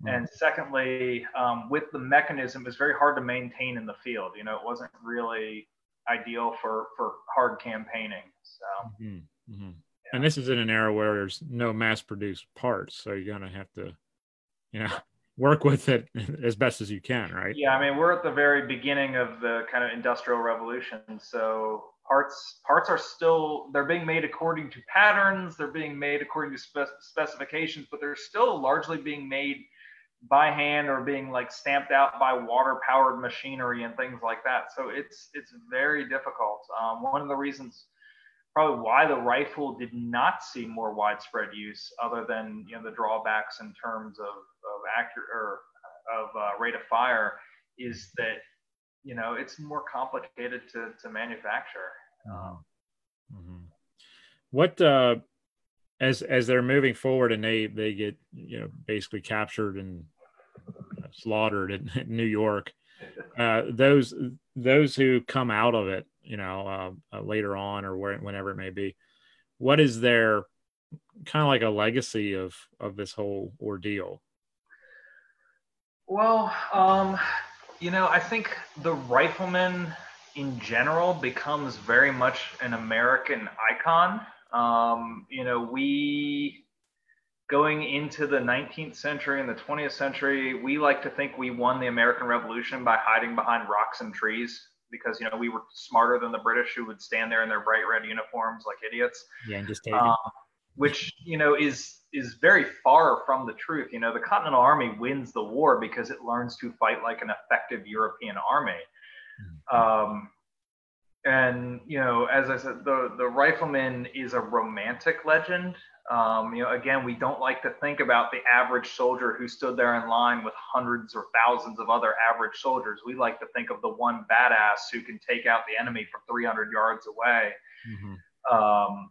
Mm-hmm. And secondly, um, with the mechanism, it's very hard to maintain in the field. You know, it wasn't really ideal for for hard campaigning. So. Mm-hmm. Mm-hmm. Yeah. And this is in an era where there's no mass-produced parts, so you're gonna have to, you know, work with it as best as you can, right? Yeah, I mean, we're at the very beginning of the kind of industrial revolution, so parts parts are still they're being made according to patterns, they're being made according to spec- specifications, but they're still largely being made by hand or being like stamped out by water powered machinery and things like that. So it's it's very difficult. Um, one of the reasons probably why the rifle did not see more widespread use other than you know the drawbacks in terms of, of accurate or of uh, rate of fire is that you know it's more complicated to, to manufacture. Um, mm-hmm. What uh, as as they're moving forward and they they get you know basically captured and slaughtered in, in New York. Uh, those those who come out of it, you know, uh, uh, later on or where, whenever it may be, what is their kind of like a legacy of of this whole ordeal? Well, um, you know, I think the rifleman in general becomes very much an American icon. Um, you know, we going into the 19th century and the 20th century, we like to think we won the American Revolution by hiding behind rocks and trees because you know we were smarter than the British who would stand there in their bright red uniforms like idiots. Yeah, and just take um, which you know is is very far from the truth. You know, the Continental Army wins the war because it learns to fight like an effective European army. Mm-hmm. Um, and you know, as I said, the the rifleman is a romantic legend. Um, you know, again, we don't like to think about the average soldier who stood there in line with hundreds or thousands of other average soldiers. We like to think of the one badass who can take out the enemy from 300 yards away, mm-hmm. um,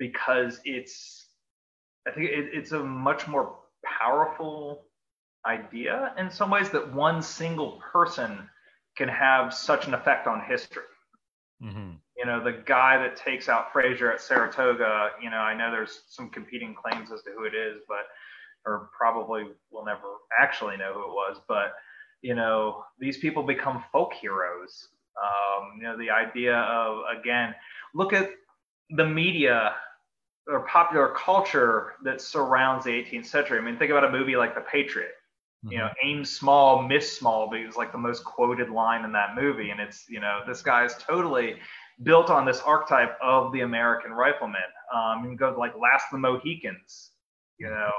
because it's, I think it, it's a much more powerful idea in some ways that one single person can have such an effect on history. Mm-hmm you know, the guy that takes out Fraser at Saratoga, you know, I know there's some competing claims as to who it is, but or probably will never actually know who it was, but you know, these people become folk heroes. Um, you know, the idea of again, look at the media or popular culture that surrounds the 18th century. I mean, think about a movie like The Patriot. Mm-hmm. You know, mm-hmm. aim small, miss small, because like the most quoted line in that movie, and it's you know this guy is totally built on this archetype of the American rifleman. Um, you go like Last of the Mohicans. You know,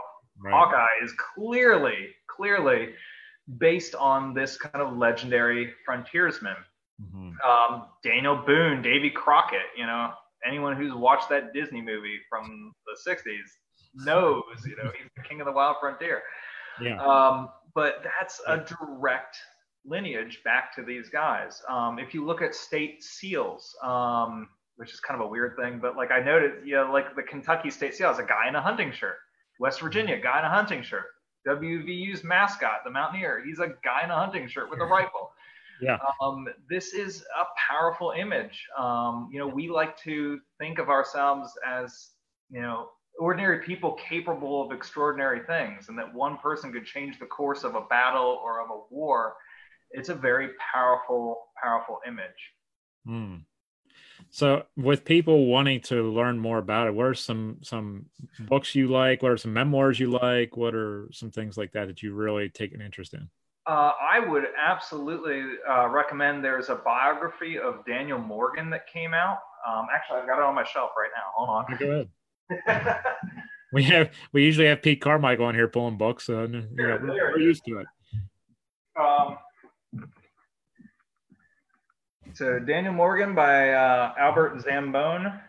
right. Hawkeye is clearly, clearly based on this kind of legendary frontiersman. Mm-hmm. Um, Daniel Boone, Davy Crockett, you know, anyone who's watched that Disney movie from the 60s knows, you know, he's the king of the wild frontier. Yeah. Um, but that's a direct lineage back to these guys. Um, if you look at state seals, um, which is kind of a weird thing, but like I noted, you know, like the Kentucky state seal is a guy in a hunting shirt. West Virginia, guy in a hunting shirt. WVU's mascot, the Mountaineer, he's a guy in a hunting shirt with a rifle. Yeah. Um, this is a powerful image. Um, you know, we like to think of ourselves as, you know, ordinary people capable of extraordinary things, and that one person could change the course of a battle or of a war. It's a very powerful, powerful image. Hmm. So, with people wanting to learn more about it, what are some some books you like? What are some memoirs you like? What are some things like that that you really take an interest in? Uh, I would absolutely uh, recommend. There's a biography of Daniel Morgan that came out. Um, actually, I've got it on my shelf right now. Hold on. Go ahead. we have we usually have Pete Carmichael on here pulling books, so you know, we're, we're used to it. Um, so Daniel Morgan by uh, Albert Zambone.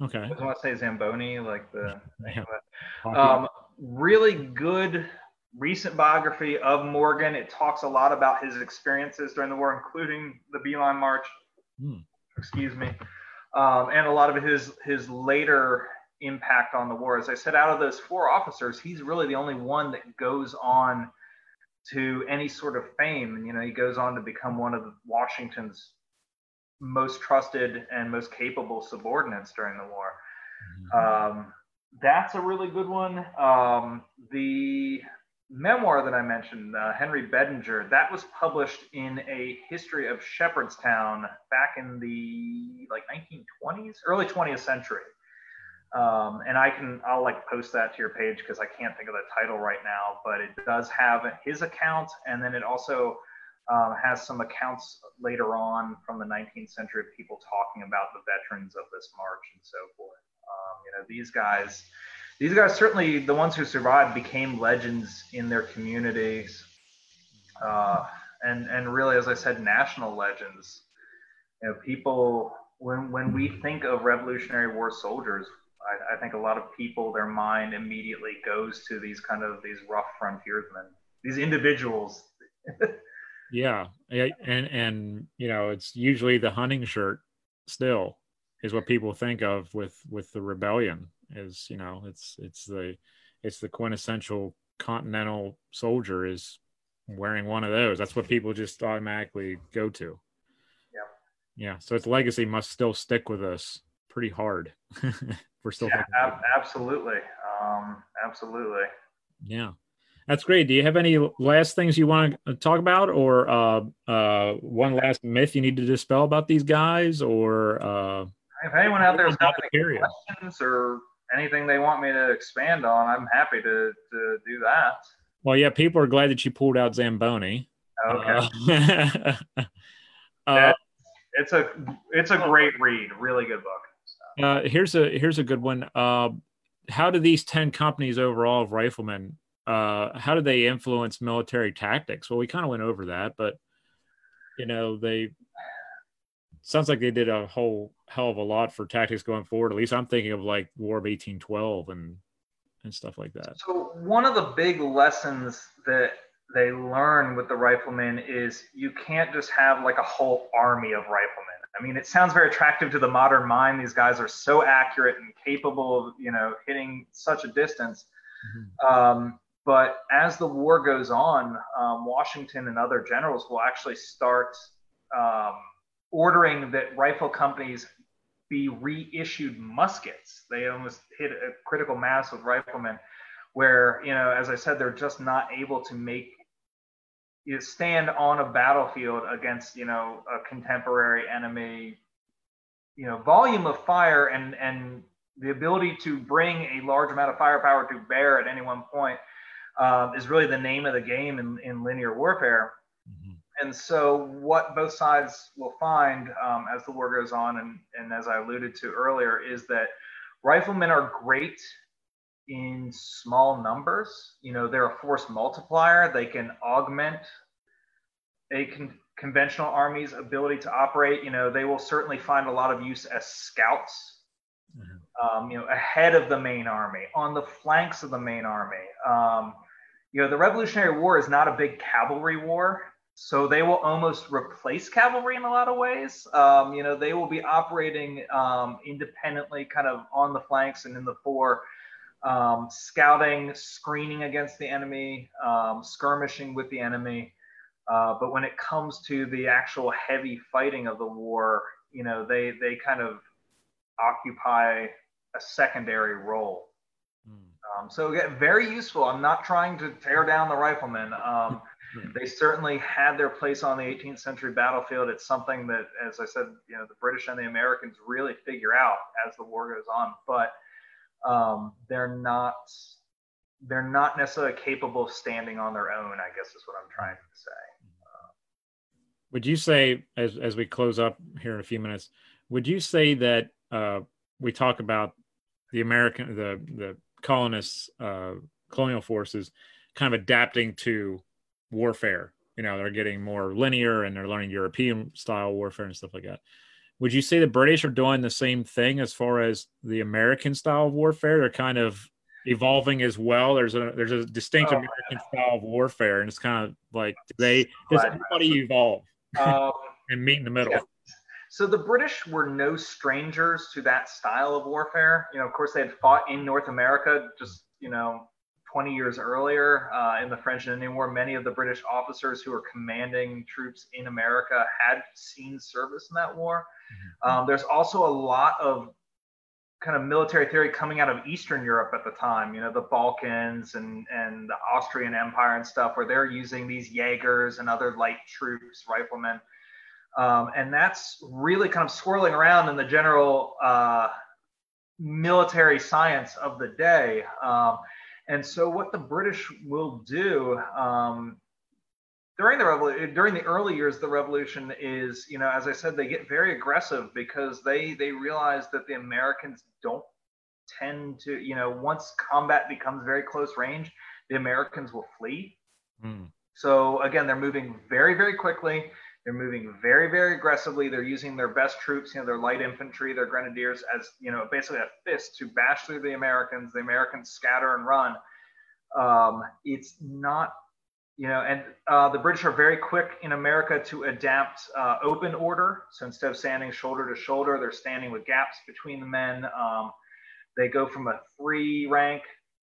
Okay. I want to say Zamboni, like the. Um, really good recent biography of Morgan. It talks a lot about his experiences during the war, including the Beeline March. Hmm. Excuse me, um, and a lot of his his later impact on the war. As I said, out of those four officers, he's really the only one that goes on to any sort of fame. And you know, he goes on to become one of Washington's most trusted and most capable subordinates during the war. Mm-hmm. Um, that's a really good one. Um, the memoir that I mentioned, uh, Henry Bedinger, that was published in a history of Shepherdstown back in the like 1920s, early 20th century. Um, and I can, I'll like post that to your page because I can't think of the title right now, but it does have his account. And then it also um, has some accounts later on from the 19th century of people talking about the veterans of this march and so forth. Um, you know, these guys, these guys certainly the ones who survived became legends in their communities, uh, and and really, as I said, national legends. You know, people when when we think of Revolutionary War soldiers, I, I think a lot of people their mind immediately goes to these kind of these rough frontiersmen, these individuals. yeah, and and you know, it's usually the hunting shirt still is what people think of with with the rebellion is you know it's it's the it's the quintessential continental soldier is wearing one of those. That's what people just automatically go to. Yeah. Yeah. So its legacy must still stick with us pretty hard. We're still yeah, ab- absolutely. Um absolutely. Yeah. That's great. Do you have any last things you want to talk about or uh uh one last myth you need to dispel about these guys or uh if anyone out there has got any questions or anything they want me to expand on, I'm happy to, to do that. Well, yeah, people are glad that you pulled out Zamboni. Okay. Uh, uh, it's a it's a great read, really good book. Uh, here's a here's a good one. Uh, how do these ten companies overall of riflemen? Uh, how do they influence military tactics? Well, we kind of went over that, but you know they sounds like they did a whole hell of a lot for tactics going forward. At least I'm thinking of like War of 1812 and and stuff like that. So one of the big lessons that they learn with the riflemen is you can't just have like a whole army of riflemen. I mean, it sounds very attractive to the modern mind. These guys are so accurate and capable of, you know, hitting such a distance. Mm-hmm. Um, but as the war goes on, um, Washington and other generals will actually start um, ordering that rifle companies be reissued muskets. They almost hit a critical mass with riflemen where you know, as I said, they're just not able to make you stand on a battlefield against you know a contemporary enemy you know volume of fire and and the ability to bring a large amount of firepower to bear at any one point uh, is really the name of the game in, in linear warfare. And so what both sides will find um, as the war goes on and, and as i alluded to earlier is that riflemen are great in small numbers. You know, they're a force multiplier. They can augment a con- conventional army's ability to operate. You know, they will certainly find a lot of use as scouts. Mm-hmm. Um, you know, ahead of the main army, on the flanks of the main army. Um, you know, the Revolutionary War is not a big cavalry war, so they will almost replace cavalry in a lot of ways. Um, you know, they will be operating um, independently, kind of on the flanks and in the fore um, scouting, screening against the enemy, um, skirmishing with the enemy. Uh, but when it comes to the actual heavy fighting of the war, you know, they they kind of occupy a secondary role. Mm. Um, so again, very useful. I'm not trying to tear down the riflemen. Um, hmm. they certainly had their place on the 18th century battlefield. It's something that, as I said, you know, the British and the Americans really figure out as the war goes on. But um, they're not they're not necessarily capable of standing on their own. I guess is what I'm trying to say. would you say, as as we close up here in a few minutes, would you say that uh, we talk about the American the the colonists uh, colonial forces kind of adapting to warfare? You know, they're getting more linear and they're learning European style warfare and stuff like that. Would you say the British are doing the same thing as far as the American style of warfare? They're kind of evolving as well. There's a there's a distinct oh, American style of warfare, and it's kind of like they does everybody evolve um, and meet in the middle. Yeah. So the British were no strangers to that style of warfare. You know, of course, they had fought in North America just you know 20 years earlier uh, in the French and Indian War, many of the British officers who were commanding troops in America had seen service in that war. Mm-hmm. Um, there's also a lot of kind of military theory coming out of Eastern Europe at the time, you know, the Balkans and, and the Austrian Empire and stuff, where they're using these Jaegers and other light troops, riflemen. Um, and that's really kind of swirling around in the general uh, military science of the day. Um, and so, what the British will do um, during the revolution during the early years of the revolution is you know as i said they get very aggressive because they they realize that the americans don't tend to you know once combat becomes very close range the americans will flee mm. so again they're moving very very quickly they're moving very very aggressively they're using their best troops you know their light infantry their grenadiers as you know basically a fist to bash through the americans the americans scatter and run um, it's not you know, and uh, the British are very quick in America to adapt uh, open order. So instead of standing shoulder to shoulder, they're standing with gaps between the men. Um, they go from a three rank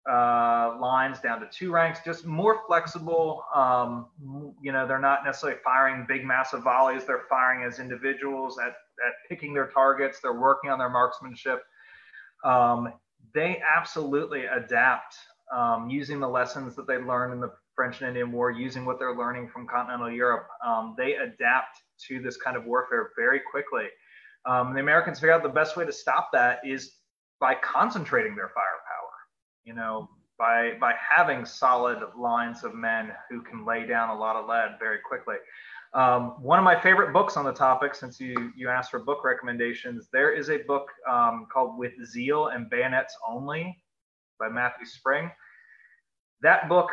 uh, lines down to two ranks, just more flexible. Um, you know, they're not necessarily firing big, massive volleys. They're firing as individuals at, at picking their targets. They're working on their marksmanship. Um, they absolutely adapt um, using the lessons that they learned in the French and Indian War, using what they're learning from continental Europe, um, they adapt to this kind of warfare very quickly. Um, the Americans figure out the best way to stop that is by concentrating their firepower. You know, by by having solid lines of men who can lay down a lot of lead very quickly. Um, one of my favorite books on the topic, since you you asked for book recommendations, there is a book um, called "With Zeal and Bayonets Only" by Matthew Spring. That book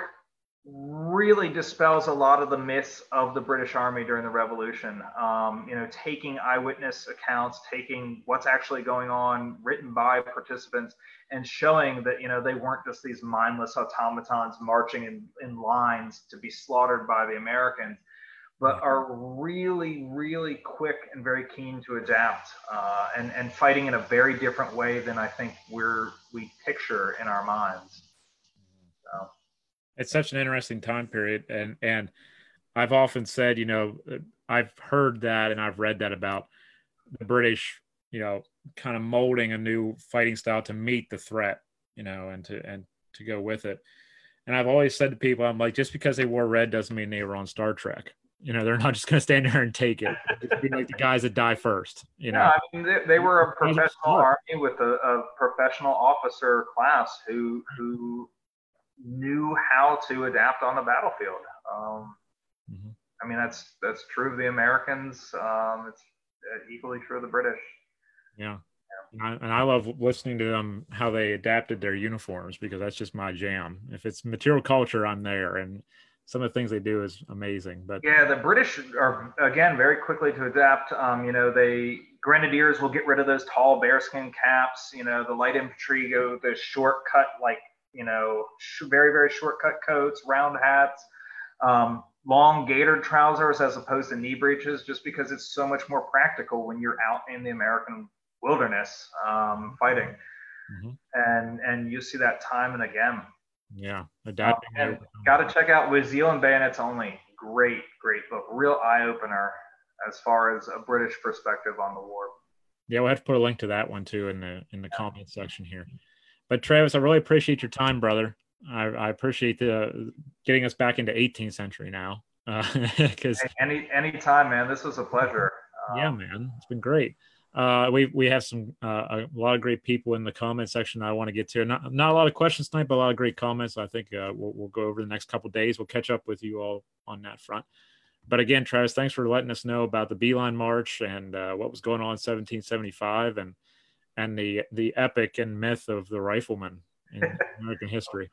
really dispels a lot of the myths of the British Army during the Revolution. Um, you know, taking eyewitness accounts, taking what's actually going on, written by participants, and showing that you know they weren't just these mindless automatons marching in, in lines to be slaughtered by the Americans, but are really, really quick and very keen to adapt uh, and and fighting in a very different way than I think we're we picture in our minds. It's such an interesting time period and and i've often said you know i've heard that and i've read that about the british you know kind of molding a new fighting style to meet the threat you know and to and to go with it. And I've always said to people, I'm like, just because they wore red doesn't mean they were on Star Trek. You know, they're not just going to stand there and take it. be like the guys that die first. You know, yeah, I mean, they, they were a professional army with a, a, professional officer class who who knew how to adapt on the battlefield. Um, mm-hmm. I mean, that's that's true of the Americans. Um, it's equally true of the British. Yeah. And I, and I, love listening to them how they adapted their uniforms because that's just my jam. If it's material culture, I'm there, and some of the things they do is amazing. But yeah, the British are again very quickly to adapt. Um, you know, they grenadiers will get rid of those tall bearskin caps. You know, the light infantry go the shortcut, like you know, sh- very very shortcut coats, round hats. Um, long gaitered trousers as opposed to knee breeches just because it's so much more practical when you're out in the American wilderness um, fighting. Mm-hmm. And and you see that time and again. Yeah, adapting. Uh, and got to check out with Zeal and Bayonets Only. Great, great book. Real eye opener as far as a British perspective on the war. Yeah, we'll have to put a link to that one too in the in the yeah. comment section here. But Travis, I really appreciate your time, brother. I, I appreciate the getting us back into 18th century now. Because uh, any any time, man, this was a pleasure. yeah, um, man, it's been great. Uh, we we have some uh, a lot of great people in the comment section I want to get to. Not not a lot of questions tonight, but a lot of great comments. I think uh, we'll we'll go over the next couple days. We'll catch up with you all on that front. But again, Travis, thanks for letting us know about the Beeline March and uh, what was going on in 1775 and and the the epic and myth of the rifleman in American history.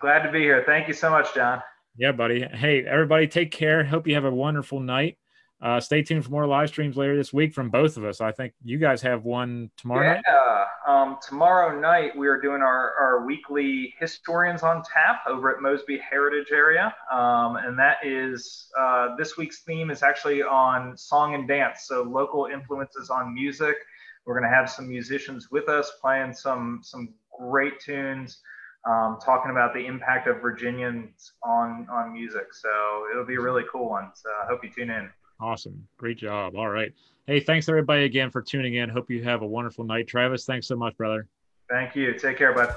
Glad to be here. Thank you so much, John. Yeah, buddy. Hey, everybody, take care. Hope you have a wonderful night. Uh, stay tuned for more live streams later this week from both of us. I think you guys have one tomorrow yeah, night. Yeah, um, tomorrow night we are doing our, our weekly historians on tap over at Mosby Heritage Area, um, and that is uh, this week's theme is actually on song and dance, so local influences on music. We're going to have some musicians with us playing some some great tunes um, talking about the impact of Virginians on on music. So it'll be a really cool one. So I hope you tune in. Awesome. Great job. All right. Hey, thanks everybody again for tuning in. Hope you have a wonderful night. Travis, thanks so much, brother. Thank you. Take care, bud.